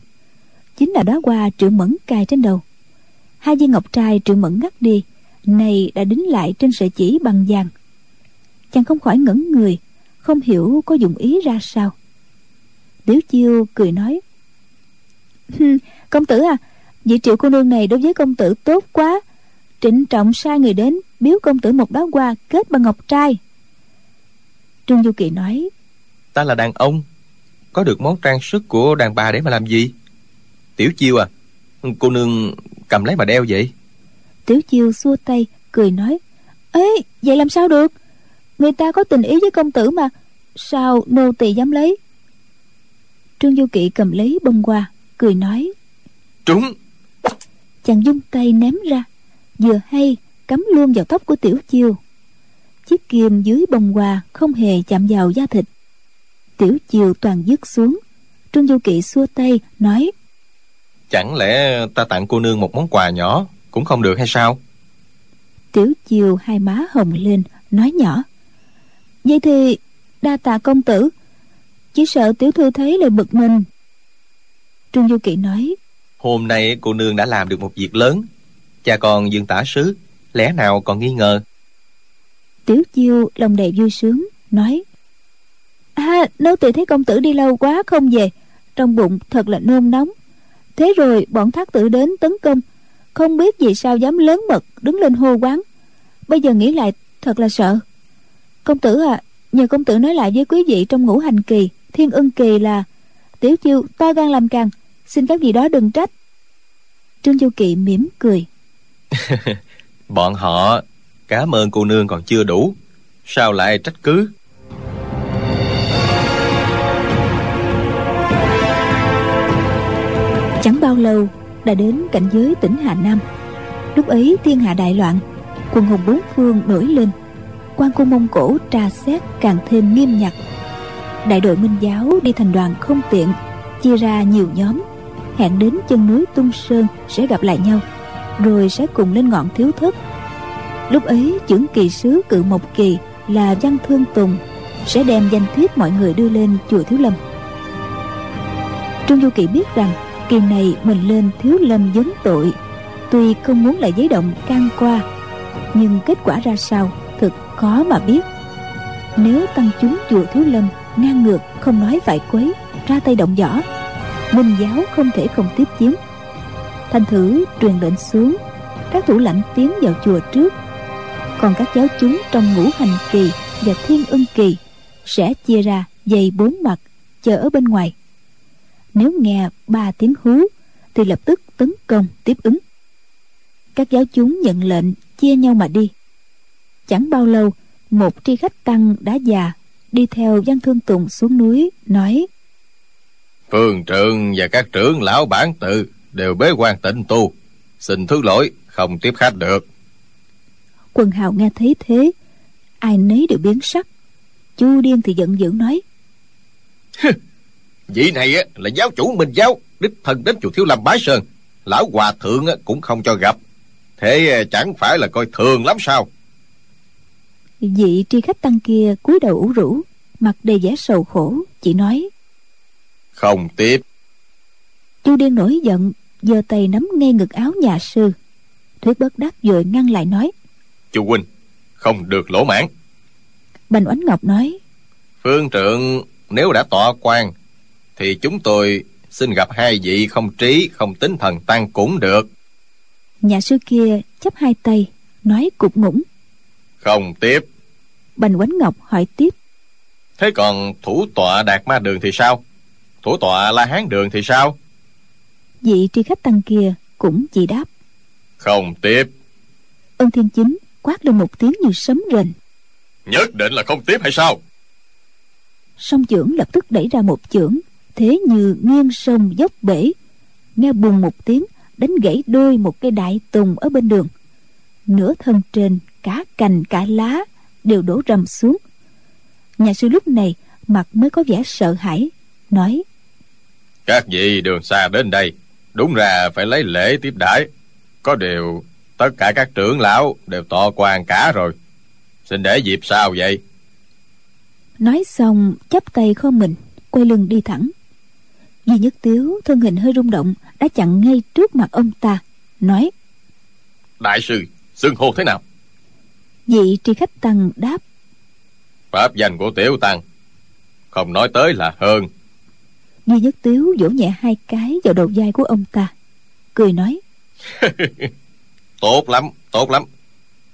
Chính là đóa hoa triệu mẫn cài trên đầu. Hai viên ngọc trai triệu mẫn ngắt đi này đã đính lại trên sợi chỉ bằng vàng. Chàng không khỏi ngẩn người, không hiểu có dụng ý ra sao. Tiểu chiêu cười nói công tử à vị triệu cô nương này đối với công tử tốt quá. Trịnh trọng sai người đến, biếu công tử một đóa hoa kết bằng ngọc trai. Trương du kỳ nói, ta là đàn ông, có được món trang sức của đàn bà để mà làm gì? Tiểu chiêu à cô nương cầm lấy mà đeo vậy tiểu chiêu xua tay cười nói ê vậy làm sao được? Người ta có tình ý với công tử mà sao nô tỳ dám lấy? Trương du kỵ cầm lấy bông hoa cười nói trúng. chàng dung tay ném ra vừa hay cắm luôn vào tóc của tiểu chiêu. Chiếc kim dưới bông hoa không hề chạm vào da thịt. Tiểu chiêu toàn dứt xuống. Trương du kỵ xua tay nói Chẳng lẽ ta tặng cô nương một món quà nhỏ Cũng không được hay sao? Tiểu chiều hai má hồng lên Nói nhỏ. Vậy thì đa tạ công tử. Chỉ sợ tiểu thư thấy lời bực mình. Trương Du Kỵ nói Hôm nay cô nương đã làm được một việc lớn. Cha con dương tả sứ Lẽ nào còn nghi ngờ? Tiểu chiêu lòng đầy vui sướng Nói À nô tỳ thấy công tử đi lâu quá không về. Trong bụng thật là nôn nóng. Thế rồi bọn thác tử đến tấn công không biết vì sao dám lớn mật đứng lên hô quán. Bây giờ nghĩ lại thật là sợ. Công tử à nhờ công tử nói lại với quý vị trong ngũ hành kỳ thiên ưng kỳ là tiểu chiêu to gan làm càng xin các gì đó đừng trách. Trương du kỵ mỉm cười. [laughs] bọn họ cảm ơn cô nương còn chưa đủ sao lại trách cứ? Chẳng bao lâu đã đến cảnh giới tỉnh hà nam. Lúc ấy thiên hạ đại loạn, quân hùng bốn phương nổi lên. Quan quân mông cổ tra xét càng thêm nghiêm ngặt đại đội minh giáo đi thành đoàn không tiện, chia ra nhiều nhóm. Hẹn đến chân núi tung sơn sẽ gặp lại nhau, rồi sẽ cùng lên ngọn thiếu thất. Lúc ấy trưởng kỳ sứ cự mộc kỳ là văn thương tùng sẽ đem danh thiếp mọi người đưa lên chùa thiếu lâm. Trương du kỳ biết rằng kỳ này mình lên thiếu lâm vấn tội. Tuy không muốn lại giấy động can qua, nhưng kết quả ra sao thực khó mà biết. Nếu tăng chúng chùa thiếu lâm, ngang ngược không nói vài quấy, ra tay động võ, minh giáo không thể không tiếp chiến thành thử truyền lệnh xuống, các thủ lãnh tiến vào chùa trước. Còn các giáo chúng trong ngũ hành kỳ và thiên ưng kỳ sẽ chia ra dày bốn mặt, chờ ở bên ngoài nếu nghe ba tiếng hú thì lập tức tấn công tiếp ứng. Các giáo chúng nhận lệnh chia nhau mà đi. Chẳng bao lâu một tri khách tăng đã già đi theo văn thương tùng xuống núi nói phương trượng và các trưởng lão bản tự đều bế quan tịnh tu. Xin thứ lỗi không tiếp khách được. Quần hào nghe thấy thế ai nấy đều biến sắc. Chu điên thì giận dữ nói vị này là giáo chủ minh giáo đích thân đến chùa thiếu lâm bái sơn. Lão hòa thượng cũng không cho gặp. Thế chẳng phải là coi thường lắm sao? Vị tri khách tăng kia cúi đầu ủ rũ mặt đầy vẻ sầu khổ chỉ nói không tiếp. Chu điên nổi giận giơ tay nắm ngay ngực áo nhà sư. Thuyết bất đắc rồi ngăn lại nói chu huynh không được lỗ mãn. Bành oánh ngọc nói phương trượng nếu đã tọa quan thì chúng tôi xin gặp hai vị không trí không tính thần tăng cũng được. Nhà sư kia chấp hai tay nói cục ngủng. Không tiếp. Bành quánh ngọc hỏi tiếp. Thế còn thủ tọa đạt ma đường thì sao? Thủ tọa la hán đường thì sao? Vị tri khách tăng kia cũng chỉ đáp. Không tiếp. Ân thiên chính quát lên một tiếng như sấm rền. Nhất định là không tiếp hay sao? Song trưởng lập tức đẩy ra một chưởng thế như nghiêng sông dốc bể. Nghe bùng một tiếng đánh gãy đôi một cây đại tùng ở bên đường. Nửa thân trên cả cành cả lá đều đổ rầm xuống. Nhà sư lúc này mặt mới có vẻ sợ hãi nói các vị đường xa đến đây đúng ra phải lấy lễ tiếp đãi. Có điều tất cả các trưởng lão đều tọa quan cả rồi. Xin để dịp sao vậy. Nói xong chắp tay kho mình quay lưng đi thẳng Di Nhất Tiếu thân hình hơi rung động đã chặn ngay trước mặt ông ta nói đại sư xưng hô thế nào? Vị tri khách tăng đáp pháp danh của tiểu tăng không nói tới là hơn. Di Nhất Tiếu vỗ nhẹ hai cái vào đầu vai của ông ta cười nói [laughs] tốt lắm tốt lắm.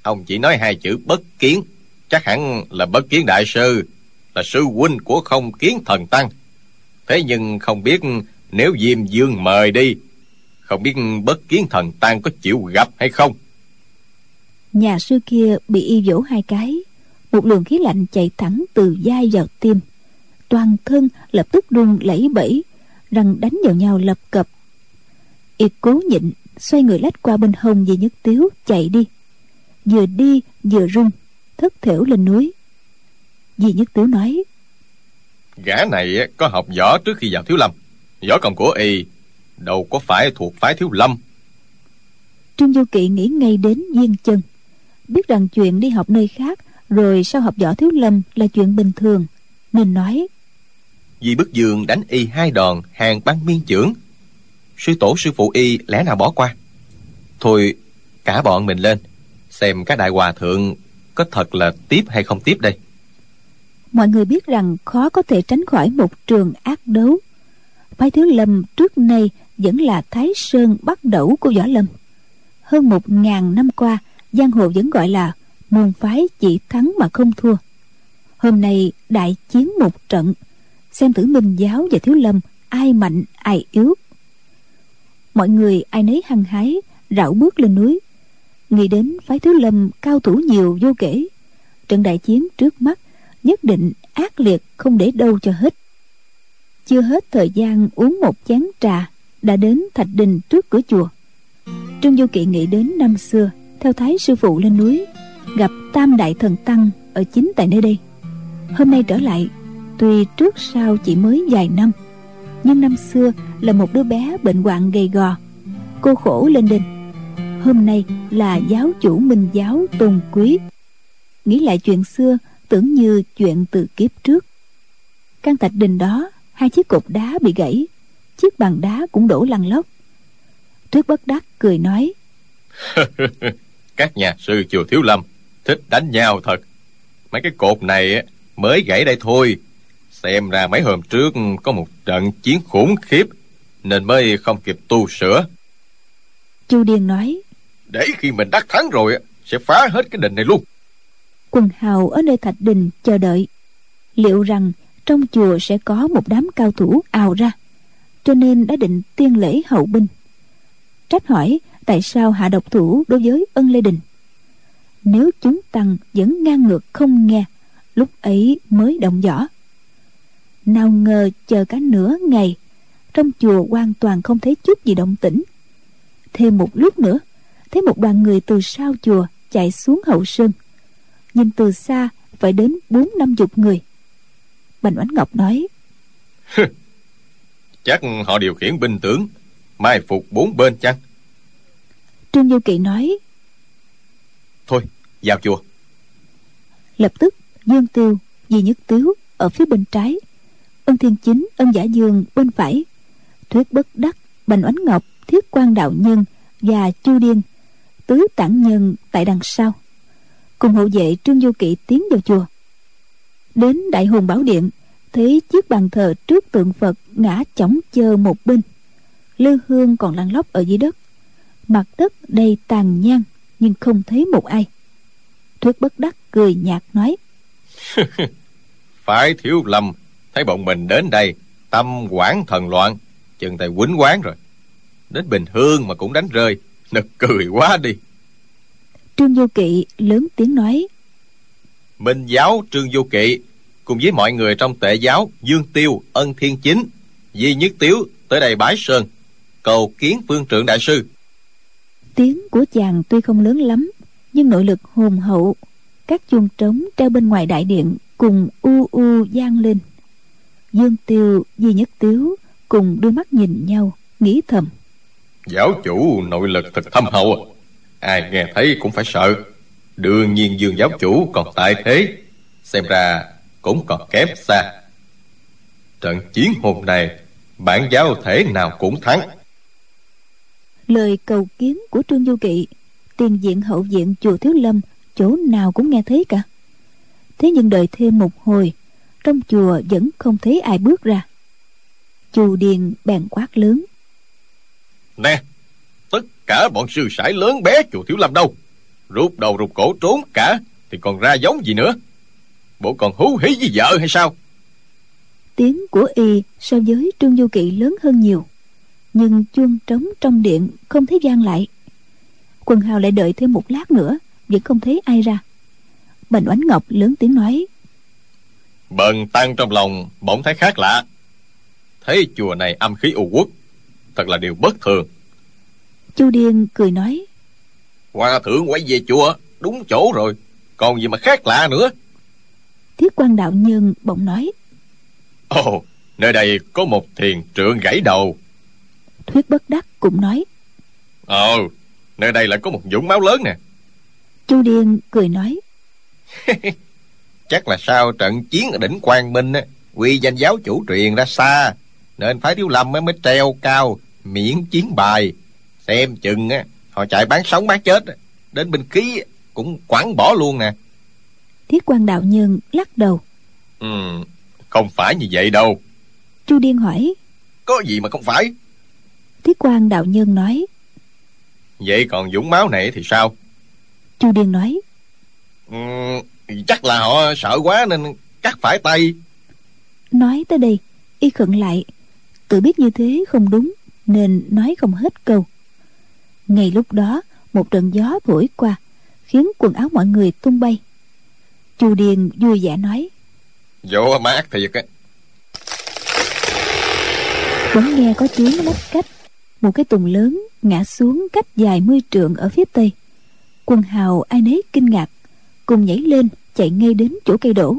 Ông chỉ nói hai chữ bất kiến chắc hẳn là bất kiến đại sư là sư huynh của không kiến thần tăng thế nhưng không biết nếu diêm dương mời đi, không biết bất kiến thần tan có chịu gặp hay không? Nhà sư kia bị y vỗ hai cái, một luồng khí lạnh chạy thẳng từ vai vào tim. Toàn thân lập tức run lẩy bẩy, răng đánh vào nhau lập cập. Y cố nhịn, xoay người lách qua bên hông về nhất tiếu, chạy đi. Vừa đi vừa run, thất thểu lên núi. Vì nhất tiếu nói gã này có học võ trước khi vào thiếu lâm. Võ công của y đâu có phải thuộc phái thiếu lâm. Trương du kỵ nghĩ ngay đến duyên chân. Biết rằng chuyện đi học nơi khác rồi sau học võ thiếu lâm là chuyện bình thường nên nói. Vì bức dương đánh y hai đòn hàng băng miên trưởng sư tổ sư phụ y lẽ nào bỏ qua? Thôi cả bọn mình lên xem các đại hòa thượng có thật là tiếp hay không tiếp đây mọi người biết rằng khó có thể tránh khỏi một trường ác đấu. Phái thiếu lâm trước nay vẫn là thái sơn bắt đầu của võ lâm. Hơn một ngàn năm qua, giang hồ vẫn gọi là môn phái chỉ thắng mà không thua. Hôm nay đại chiến một trận, xem thử minh giáo và thiếu lâm ai mạnh, ai yếu. Mọi người ai nấy hăng hái, rảo bước lên núi. Nghĩ đến phái thiếu lâm cao thủ nhiều vô kể, trận đại chiến trước mắt nhất định ác liệt không để đâu cho hết. Chưa hết thời gian uống một chén trà đã đến thạch đình trước cửa chùa. Trương du kỵ nghĩ đến năm xưa, theo thái sư phụ lên núi, gặp tam đại thần tăng ở chính tại nơi đây. Hôm nay trở lại, tuy trước sau chỉ mới vài năm, nhưng năm xưa là một đứa bé bệnh hoạn gầy gò, cô khổ lên đình hôm nay là giáo chủ minh giáo tôn quý. Nghĩ lại chuyện xưa tưởng như chuyện từ kiếp trước. Căn thạch đình đó hai chiếc cột đá bị gãy chiếc bàn đá cũng đổ lăn lóc. Tuyết bất đắc cười nói [laughs] các nhà sư chùa thiếu lâm thích đánh nhau thật. Mấy cái cột này mới gãy đây thôi. Xem ra mấy hôm trước có một trận chiến khủng khiếp nên mới không kịp tu sửa. Chu điền nói để khi mình đắc thắng rồi sẽ phá hết cái đình này luôn quần hào ở nơi thạch đình chờ đợi. Liệu rằng trong chùa sẽ có một đám cao thủ ào ra, cho nên đã định tiên lễ hậu binh. Trách hỏi tại sao hạ độc thủ đối với ân lê đình. Nếu chúng tăng vẫn ngang ngược không nghe, lúc ấy mới động võ. Nào ngờ chờ cả nửa ngày, trong chùa hoàn toàn không thấy chút gì động tĩnh. Thêm một lúc nữa, thấy một đoàn người từ sau chùa chạy xuống hậu sơn nhìn từ xa phải đến bốn năm chục người. Bành oánh ngọc nói chắc họ điều khiển binh tướng mai phục bốn bên chăng? Trương du kỵ nói thôi vào chùa. Lập tức dương tiêu di nhất tiếu ở phía bên trái ân thiên chính ân giả dương bên phải thuyết bất đắc bành oánh ngọc thiết quan đạo nhân và chu điên tứ tản nhân tại đằng sau cùng hộ vệ trương du kỵ tiến vào chùa. Đến đại hùng bảo điện, thấy chiếc bàn thờ trước tượng phật ngã chỏng chơ một bên. Lư hương còn lăn lóc ở dưới đất. Mặt đất đầy tàn nhang, nhưng không thấy một ai. Thuyết bất đắc cười nhạt nói, [laughs] phải thiếu lầm thấy bọn mình đến đây, tâm quản thần loạn, chừng tay quýnh quán rồi. Đến bình hương mà cũng đánh rơi, nực cười quá đi trương vô kỵ lớn tiếng nói. Minh giáo trương vô kỵ cùng với mọi người trong tệ giáo dương tiêu ân thiên chính di nhất tiếu tới đây bái sơn cầu kiến phương trượng đại sư. Tiếng của chàng tuy không lớn lắm nhưng nội lực hồn hậu. Các chuông trống treo bên ngoài đại điện cùng u u gian lên. Dương tiêu di nhất tiếu cùng đôi mắt nhìn nhau nghĩ thầm. Giáo chủ nội lực thật thâm hậu ai nghe thấy cũng phải sợ. Đương nhiên dương giáo chủ còn tại thế. Xem ra cũng còn kém xa. Trận chiến hôm nay bản giáo thể nào cũng thắng. Lời cầu kiến của trương du kỵ tiền diện hậu diện chùa thiếu lâm chỗ nào cũng nghe thấy cả. Thế nhưng đợi thêm một hồi trong chùa vẫn không thấy ai bước ra. Chù điền bèn quát lớn. Nè cả bọn sư sãi lớn bé chùa thiếu lâm đâu. Rút đầu rụt cổ trốn cả thì còn ra giống gì nữa? Bộ còn hú hí với vợ hay sao? Tiếng của y so với trương du kỵ lớn hơn nhiều nhưng chuông trống trong điện không thấy gian lại. Quần hào lại đợi thêm một lát nữa vẫn không thấy ai ra. Bành oánh ngọc lớn tiếng nói bần tăng trong lòng bỗng thấy khác lạ. Thấy chùa này âm khí u quốc thật là điều bất thường chu điên cười nói hòa thượng quay về chùa đúng chỗ rồi còn gì mà khác lạ nữa. Thiết quan đạo nhân bỗng nói ồ nơi đây có một thiền trượng gãy đầu. Thuyết bất đắc cũng nói ồ nơi đây lại có một dũng máu lớn nè. Chu điên cười nói [laughs] chắc là sau trận chiến ở đỉnh quang minh á quy danh giáo chủ truyền ra xa nên phái thiếu lâm mới mới treo cao miễn chiến bài xem chừng á họ chạy bán sống bán chết đến binh khí cũng quẳng bỏ luôn nè. Thiết quan đạo nhân lắc đầu. Ừ không phải như vậy đâu. Chu điên hỏi. Có gì mà không phải? Thiết quan đạo nhân nói. Vậy còn dũng máu này thì sao? Chu điên nói. Ừ, chắc là họ sợ quá nên cắt phải tay. Nói tới đây y khựng lại. Tự biết như thế không đúng nên nói không hết câu ngay lúc đó một trận gió thổi qua khiến quần áo mọi người tung bay. Chu điền vui vẻ nói gió mát thiệt á. Bỗng nghe có tiếng lách cách một cái tùng lớn ngã xuống cách dài mươi trượng ở phía tây. Quân hào ai nấy kinh ngạc cùng nhảy lên chạy ngay đến chỗ cây đổ.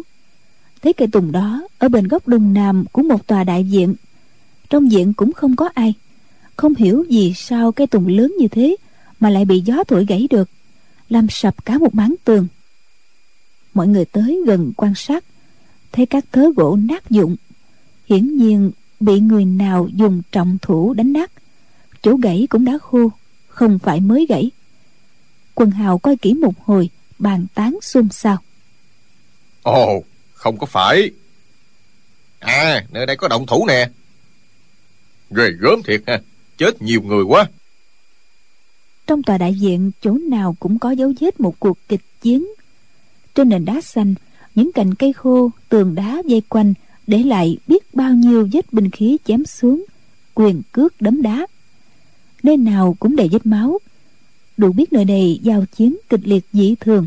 Thấy cây tùng đó ở bên góc đông nam của một tòa đại viện trong viện cũng không có ai không hiểu vì sao cây tùng lớn như thế mà lại bị gió thổi gãy được, làm sập cả một mảng tường. Mọi người tới gần quan sát, thấy các thớ gỗ nát dụng, hiển nhiên bị người nào dùng trọng thủ đánh nát, chỗ gãy cũng đã khô, không phải mới gãy. Quần hào coi kỹ một hồi, bàn tán xôn xao. Ồ, không có phải. À nơi đây có động thủ nè. Ghê gớm thiệt ha chết nhiều người quá. Trong tòa đại diện chỗ nào cũng có dấu vết một cuộc kịch chiến. Trên nền đá xanh, những cành cây khô, tường đá dây quanh để lại biết bao nhiêu vết binh khí chém xuống, quyền cước đấm đá. Nơi nào cũng đầy vết máu. Đủ biết nơi này giao chiến kịch liệt dĩ thường.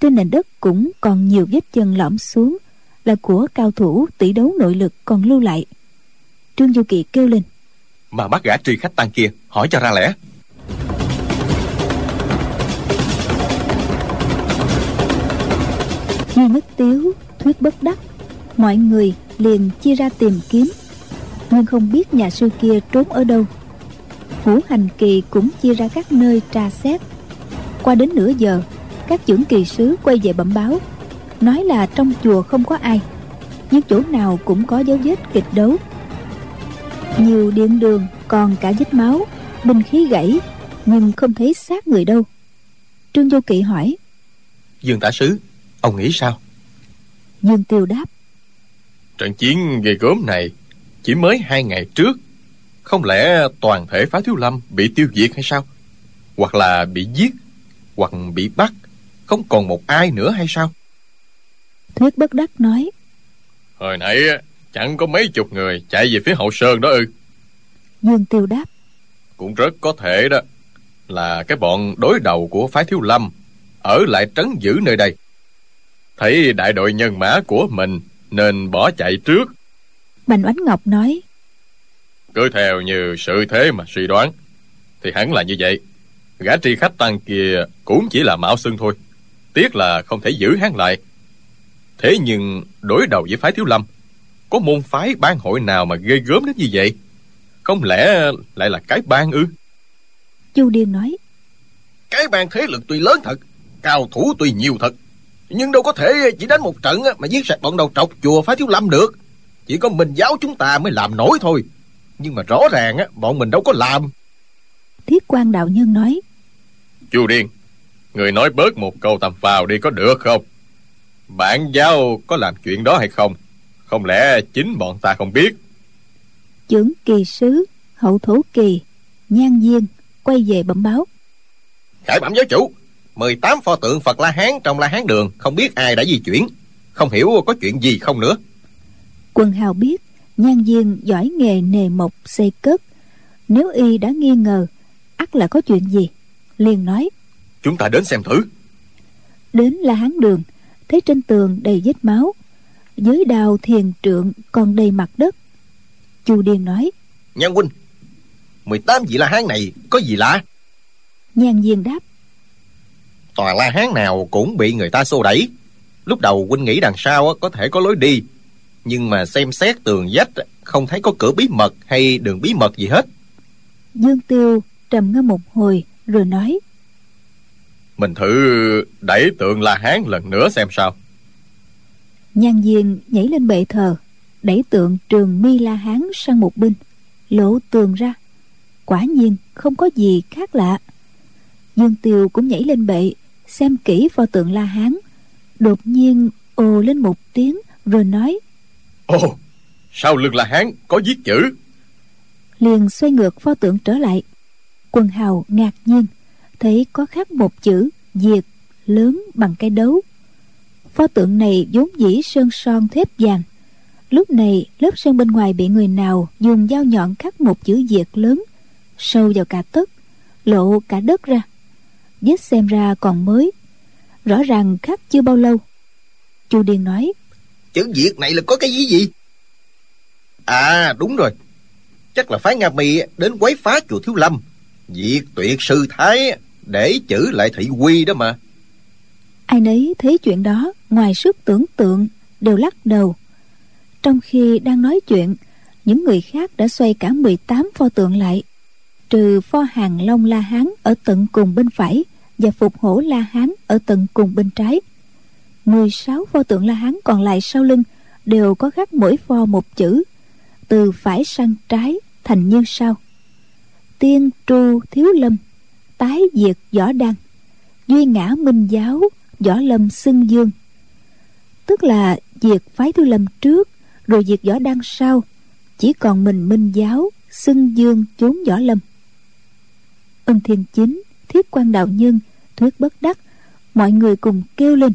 Trên nền đất cũng còn nhiều vết chân lõm xuống, là của cao thủ tỷ đấu nội lực còn lưu lại. Trương du kỳ kêu lên mà bắt gã tri khách tăng kia hỏi cho ra lẽ. Khi nước tiếu thuyết bất đắc, mọi người liền chia ra tìm kiếm. Nhưng không biết nhà sư kia trốn ở đâu. Ngũ hành kỳ cũng chia ra các nơi tra xét. Qua đến nửa giờ, các trưởng kỳ sứ quay về bẩm báo, nói là trong chùa không có ai, nhưng chỗ nào cũng có dấu vết kịch đấu nhiều điện đường còn cả vết máu binh khí gãy nhưng không thấy xác người đâu. Trương vô kỵ hỏi dương tả sứ ông nghĩ sao? Dương tiêu đáp trận chiến ghê gớm này chỉ mới hai ngày trước không lẽ toàn thể phá thiếu lâm bị tiêu diệt hay sao? Hoặc là bị giết hoặc bị bắt không còn một ai nữa hay sao? Thuyết bất đắc nói hồi nãy chẳng có mấy chục người chạy về phía hậu sơn đó ư. Dương tiêu đáp. Cũng rất có thể đó là cái bọn đối đầu của phái thiếu lâm ở lại trấn giữ nơi đây. Thấy đại đội nhân mã của mình nên bỏ chạy trước. Bành oánh ngọc nói. Cứ theo như sự thế mà suy đoán thì hẳn là như vậy. Gã tri khách tăng kia cũng chỉ là mạo xưng thôi tiếc là không thể giữ hắn lại. Thế nhưng đối đầu với phái thiếu lâm có môn phái ban hội nào mà ghê gớm đến như vậy? Không lẽ lại là cái bang ư? Chu điên nói. Cái bang thế lực tuy lớn thật cao thủ tuy nhiều thật nhưng đâu có thể chỉ đánh một trận mà giết sạch bọn đầu trọc chùa phái thiếu lâm được. Chỉ có mình giáo chúng ta mới làm nổi thôi. Nhưng mà rõ ràng á bọn mình đâu có làm. Thiết quan đạo nhân nói. Chu điên người nói bớt một câu tầm vào đi có được không? Bản giáo có làm chuyện đó hay không không lẽ chính bọn ta không biết? Chưởng kỳ sứ hậu thổ kỳ nhan viên quay về bẩm báo. Khải bẩm giáo chủ 18 pho tượng phật la hán trong la hán đường không biết ai đã di chuyển. Không hiểu có chuyện gì không nữa. Quần hào biết nhan viên giỏi nghề nề mộc xây cất. Nếu y đã nghi ngờ ắt là có chuyện gì? Liền nói. Chúng ta đến xem thử. Đến la hán đường thấy trên tường đầy vết máu dưới đào thiền trượng còn đầy mặt đất. Chu điền nói nhan huynh 18 vị la hán này có gì lạ? Nhan viên đáp tòa la hán nào cũng bị người ta xô đẩy. Lúc đầu huynh nghĩ đằng sau có thể có lối đi. Nhưng mà xem xét tường vách không thấy có cửa bí mật hay đường bí mật gì hết. Dương tiêu trầm ngâm một hồi rồi nói mình thử đẩy tượng la hán lần nữa xem sao nhan viên nhảy lên bệ thờ đẩy tượng trường mi la hán sang một bên lộ tường ra. Quả nhiên không có gì khác lạ. Dương tiêu cũng nhảy lên bệ xem kỹ pho tượng la hán đột nhiên ồ lên một tiếng rồi nói ồ sau lưng la hán có viết chữ? Liền xoay ngược pho tượng trở lại. Quần hào ngạc nhiên thấy có khắc một chữ diệt lớn bằng cái đấu pho tượng này vốn dĩ sơn son thép vàng. Lúc này, lớp sơn bên ngoài bị người nào dùng dao nhọn cắt một chữ diệt lớn, sâu vào cả tấc lộ cả đất ra. Vết xem ra còn mới. Rõ ràng khắc chưa bao lâu. Chu điền nói, chữ việt này là có cái gì gì? À đúng rồi. Chắc là phái nga mi đến quấy phá chùa thiếu lâm. Diệt tuyệt sư thái để chữ lại thị quy đó mà ai nấy thấy chuyện đó, ngoài sức tưởng tượng, đều lắc đầu. Trong khi đang nói chuyện, những người khác đã xoay cả 18 pho tượng lại. Trừ pho hàng long la hán ở tận cùng bên phải và phục hổ la hán ở tận cùng bên trái. 16 pho tượng la hán còn lại sau lưng đều có khắc mỗi pho một chữ, từ phải sang trái thành như sau. Tiên tru thiếu lâm, tái diệt võ đăng, duy ngã minh giáo võ lâm xưng dương. Tức là diệt phái thiếu lâm trước rồi diệt võ đăng sau. Chỉ còn mình minh giáo xưng dương chốn võ lâm. Ân thiên chính thiết quan đạo nhân thuyết bất đắc mọi người cùng kêu lên.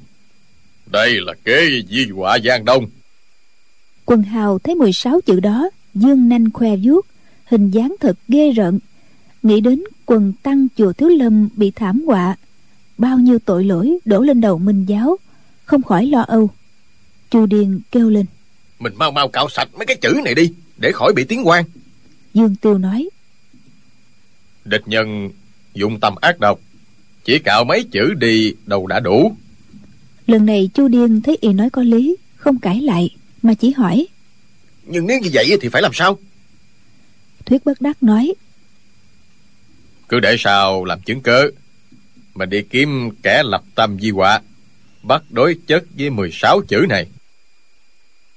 Đây là kế di họa giang đông. Quần hào thấy 16 chữ đó dương nanh khoe vuốt hình dáng thật ghê rợn. Nghĩ đến quần tăng chùa thiếu lâm bị thảm họa bao nhiêu tội lỗi đổ lên đầu minh giáo không khỏi lo âu. Chu điền kêu lên. Mình mau mau cạo sạch mấy cái chữ này đi để khỏi bị tiếng quan dương tiêu nói. Địch nhân dùng tâm ác độc chỉ cạo mấy chữ đi đâu đã đủ. Lần này chu điên thấy y nói có lý không cãi lại mà chỉ hỏi. Nhưng nếu như vậy thì phải làm sao? Thuyết bất đắc nói. Cứ để sao làm chứng cớ mình đi kiếm kẻ lập tâm di họa bắt đối chất với 16 chữ này.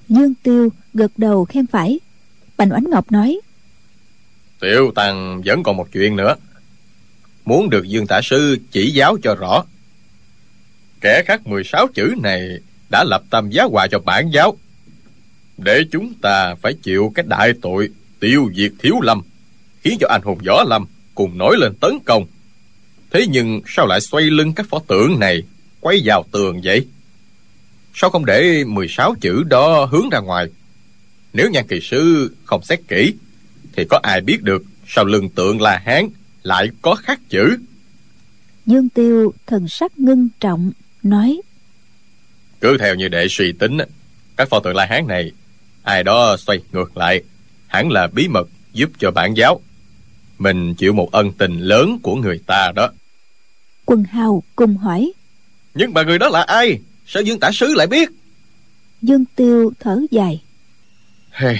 Dương tiêu gật đầu khen phải. Bành oánh ngọc nói tiểu tăng vẫn còn một chuyện nữa. Muốn được dương tả sư chỉ giáo cho rõ kẻ khắc 16 chữ này đã lập tâm giá hòa cho bản giáo. Để chúng ta phải chịu cái đại tội tiêu diệt thiếu lâm khiến cho anh hùng võ lâm cùng nổi lên tấn công thế nhưng sao lại xoay lưng các pho tượng này quay vào tường vậy? Sao không để 16 chữ đó hướng ra ngoài? Nếu nhan kỳ sư không xét kỹ thì có ai biết được sau lưng tượng là hán lại có khắc chữ? Dương tiêu thần sắc ngưng trọng nói cứ theo như đệ suy tính các pho tượng la hán này ai đó xoay ngược lại hẳn là bí mật giúp cho bản giáo. Mình chịu một ân tình lớn của người ta đó quần hào cùng hỏi. Nhưng mà người đó là ai? Sao dương tả sứ lại biết? Dương tiêu thở dài. Hey,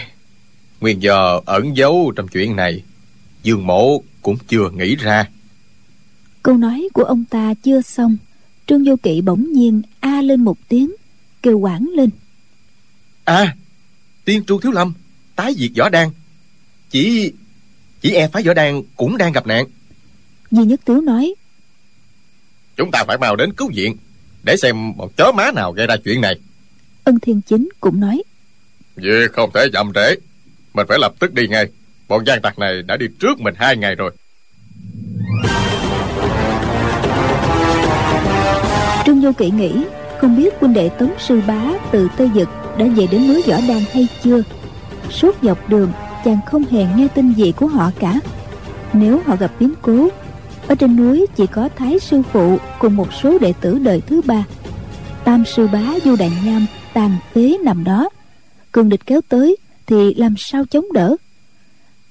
nguyên do ẩn giấu trong chuyện này dương mộ cũng chưa nghĩ ra. Câu nói của ông ta chưa xong. Trương vô kỵ bỗng nhiên a lên một tiếng kêu quảng lên. À tiên tru thiếu lâm tái diệt võ đan. Chỉ chỉ e phái võ đan cũng đang gặp nạn. Di Nhất Tiếu nói Chúng ta phải mau đến cứu viện Để xem bọn chó má nào gây ra chuyện này. Ân Thiên Chính cũng nói Việc không thể chậm trễ Mình phải lập tức đi ngay. Bọn gian tặc này đã đi trước mình hai ngày rồi. Trương Vô Kỵ nghĩ Không biết quân đệ Tống Sư Bá từ Tây Dực Đã về đến núi Võ Đan hay chưa. Suốt dọc đường chàng không hề nghe tin gì của họ cả. Nếu họ gặp biến cố ở trên núi chỉ có thái sư phụ cùng một số đệ tử đời thứ ba. Tam sư bá du đại nham tàn phế nằm đó. Cường địch kéo tới thì làm sao chống đỡ?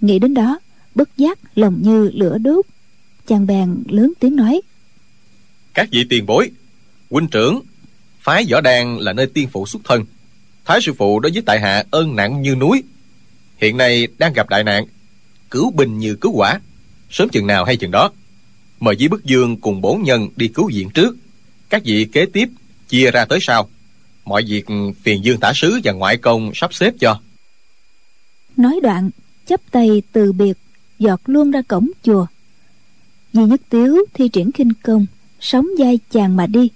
Nghĩ đến đó, bất giác lòng như lửa đốt. Chàng bèn lớn tiếng nói, các vị tiền bối, huynh trưởng, phái võ đan là nơi tiên phụ xuất thân. Thái sư phụ đối với tại hạ ơn nặng như núi. Hiện nay đang gặp đại nạn, cứu bình như cứu quả sớm chừng nào hay chừng đó mời Dĩ Bức Dương cùng bốn nhân đi cứu viện trước. Các vị kế tiếp chia ra tới sau. Mọi việc phiền dương tả sứ và ngoại công sắp xếp cho. Nói đoạn, chấp tay từ biệt, giọt luôn ra cổng chùa. Di Nhất Tiếu thi triển khinh công, sóng vai chàng mà đi.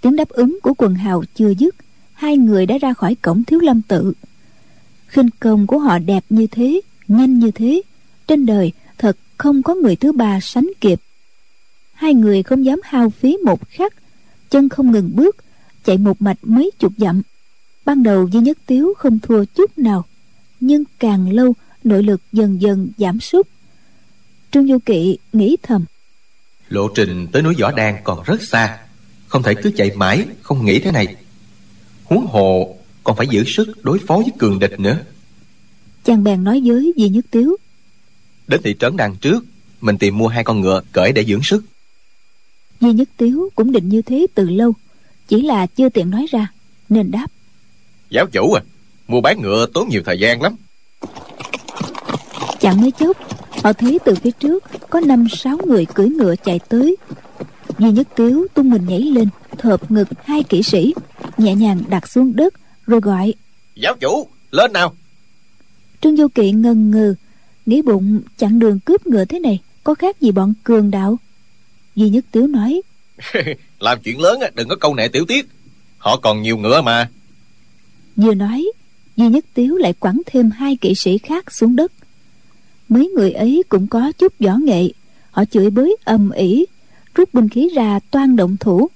Tiếng đáp ứng của quần hào chưa dứt, hai người đã ra khỏi cổng thiếu lâm tự. Khinh công của họ đẹp như thế, nhanh như thế. Trên đời, thật không có người thứ ba sánh kịp hai người không dám hao phí một khắc. Chân không ngừng bước chạy một mạch mấy chục dặm. Ban đầu duy nhất tiếu không thua chút nào nhưng càng lâu nội lực dần dần giảm sút. Trương du kỵ nghĩ thầm lộ trình tới núi võ đan còn rất xa không thể cứ chạy mãi không nghĩ thế này. Huống hồ còn phải giữ sức đối phó với cường địch nữa. Chàng bèn nói với Di Nhất Tiếu Đến thị trấn đằng trước Mình tìm mua hai con ngựa cởi để dưỡng sức Di Nhất Tiếu cũng định như thế từ lâu Chỉ là chưa tiện nói ra Nên đáp. Giáo chủ à Mua bán ngựa tốn nhiều thời gian lắm. Chẳng mấy chốc Họ thấy từ phía trước Có năm sáu người cưỡi ngựa chạy tới. Di Nhất Tiếu tung mình nhảy lên Thợp ngực hai kỹ sĩ Nhẹ nhàng đặt xuống đất Rồi gọi. Giáo chủ lên nào. Trương Du Kỵ ngần ngừ Nghĩ bụng chặn đường cướp ngựa thế này Có khác gì bọn cường đạo Duy Nhất Tiếu nói. [laughs] Làm chuyện lớn đừng có câu nệ tiểu tiết. Họ còn nhiều ngựa mà. Vừa nói Duy Nhất Tiếu lại quẳng thêm hai kỵ sĩ khác xuống đất. Mấy người ấy cũng có chút võ nghệ. Họ chửi bới âm ỉ Rút binh khí ra toan động thủ.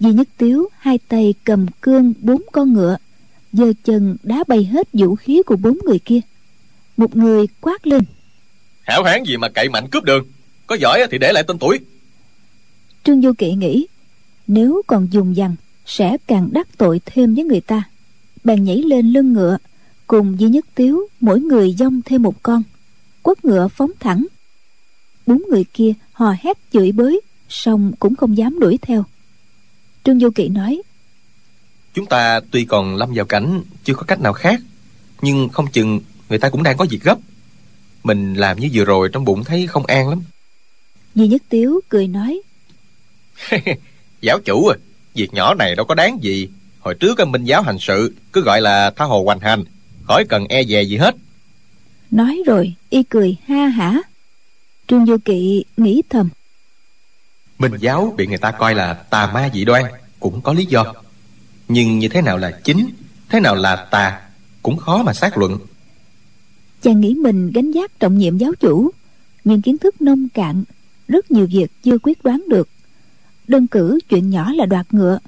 Duy Nhất Tiếu hai tay cầm cương bốn con ngựa giơ chân đá bay hết vũ khí của bốn người kia. Một người quát lên. Hảo hán gì mà cậy mạnh cướp đường? Có giỏi thì để lại tên tuổi trương du kỵ nghĩ nếu còn dùng dằn sẽ càng đắc tội thêm với người ta. Bèn nhảy lên lưng ngựa cùng duy nhất tiếu mỗi người dông thêm một con quất ngựa phóng thẳng. Bốn người kia hò hét chửi bới song cũng không dám đuổi theo. Trương du kỵ nói Chúng ta tuy còn lâm vào cảnh Chưa có cách nào khác Nhưng không chừng người ta cũng đang có việc gấp. Mình làm như vừa rồi trong bụng thấy không an lắm. Duy Nhất Tiếu cười nói [laughs] Giáo chủ à Việc nhỏ này đâu có đáng gì. Hồi trước minh giáo hành sự Cứ gọi là tha hồ hoành hành Khỏi cần e dè gì hết. Nói rồi y cười ha hả. Trương Du Kỵ nghĩ thầm. Minh giáo bị người ta coi là tà ma dị đoan Cũng có lý do. Nhưng như thế nào là chính thế nào là tà cũng khó mà xác luận. Chàng nghĩ mình gánh giác trọng nhiệm giáo chủ nhưng kiến thức nông cạn rất nhiều việc chưa quyết đoán được đơn cử chuyện nhỏ là đoạt ngựa,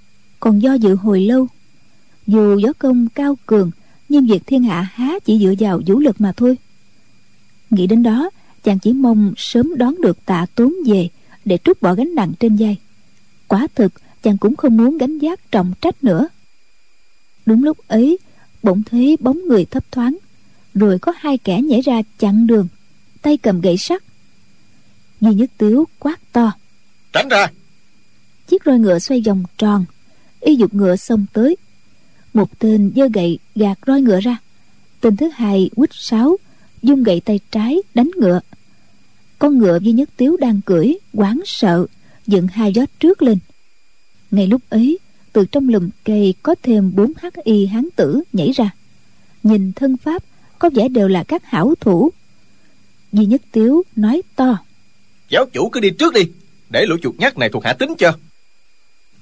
còn do dự hồi lâu. Dù gió công cao cường, nhưng việc thiên hạ há chỉ dựa vào vũ lực mà thôi. Nghĩ đến đó, chàng chỉ mong sớm đón được tạ tốn về để trút bỏ gánh nặng trên vai. Quả thực, chàng cũng không muốn gánh giác trọng trách nữa. Đúng lúc ấy, bỗng thấy bóng người thấp thoáng, rồi có hai kẻ nhảy ra chặn đường, tay cầm gậy sắt. Duy nhất tiếu quát to. Tránh ra! Chiếc roi ngựa xoay vòng tròn, y dục ngựa xông tới. Một tên giơ gậy gạt roi ngựa ra. Tên thứ hai, quýt sáo, dung gậy tay trái đánh ngựa. Con ngựa duy nhất tiếu đang cưỡi quán sợ, dựng hai gió trước lên. Ngay lúc ấy, từ trong lùm cây có thêm bốn hắc y hán tử nhảy ra. Nhìn thân pháp, có vẻ đều là các hảo thủ. Duy nhất tiếu nói to. Giáo chủ cứ đi trước đi, để lũ chuột nhắt này thuộc hạ tính cho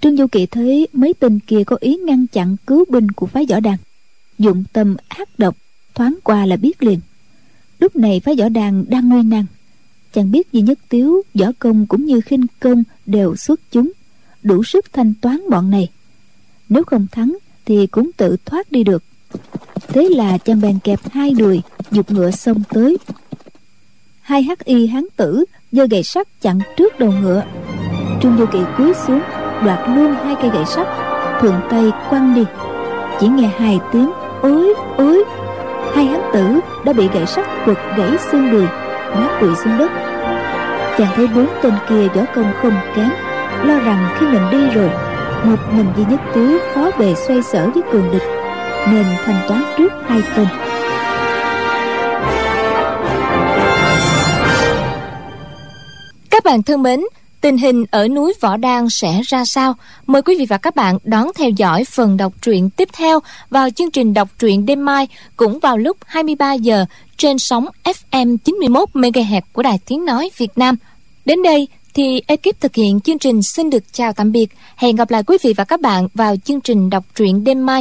trương du kỳ thấy mấy tên kia có ý ngăn chặn cứu binh của phái võ đàn dụng tâm ác độc, thoáng qua là biết liền. Lúc này phái võ đàn đang nguy nan, chẳng biết duy nhất tiếu, võ công cũng như khinh công đều xuất chúng, đủ sức thanh toán bọn này. Nếu không thắng thì cũng tự thoát đi được. Thế là chàng bèn kẹp hai đùi, dục ngựa xông tới. Hai hắc y hán tử giơ gậy sắt chặn trước đầu ngựa. Trương du kỳ cúi xuống đoạt luôn hai cây gậy sắt, thuận tay quăng đi. Chỉ nghe hai tiếng ối ối hai hán tử đã bị gậy sắt quật gãy xương đùi ngã quỵ xuống đất. Chàng thấy bốn tên kia võ công không kém, lo rằng khi mình đi rồi, một mình duy nhất tứ khó bề xoay sở với cường địch, nên thanh toán trước hai tên. Các bạn thân mến tình hình ở núi Võ Đan sẽ ra sao? Mời quý vị và các bạn đón theo dõi phần đọc truyện tiếp theo vào chương trình đọc truyện đêm mai cũng vào lúc 23 giờ trên sóng FM 91 MHz của Đài Tiếng nói Việt Nam. Đến đây, thì ekip thực hiện chương trình xin được chào tạm biệt. Hẹn gặp lại quý vị và các bạn vào chương trình đọc truyện đêm mai.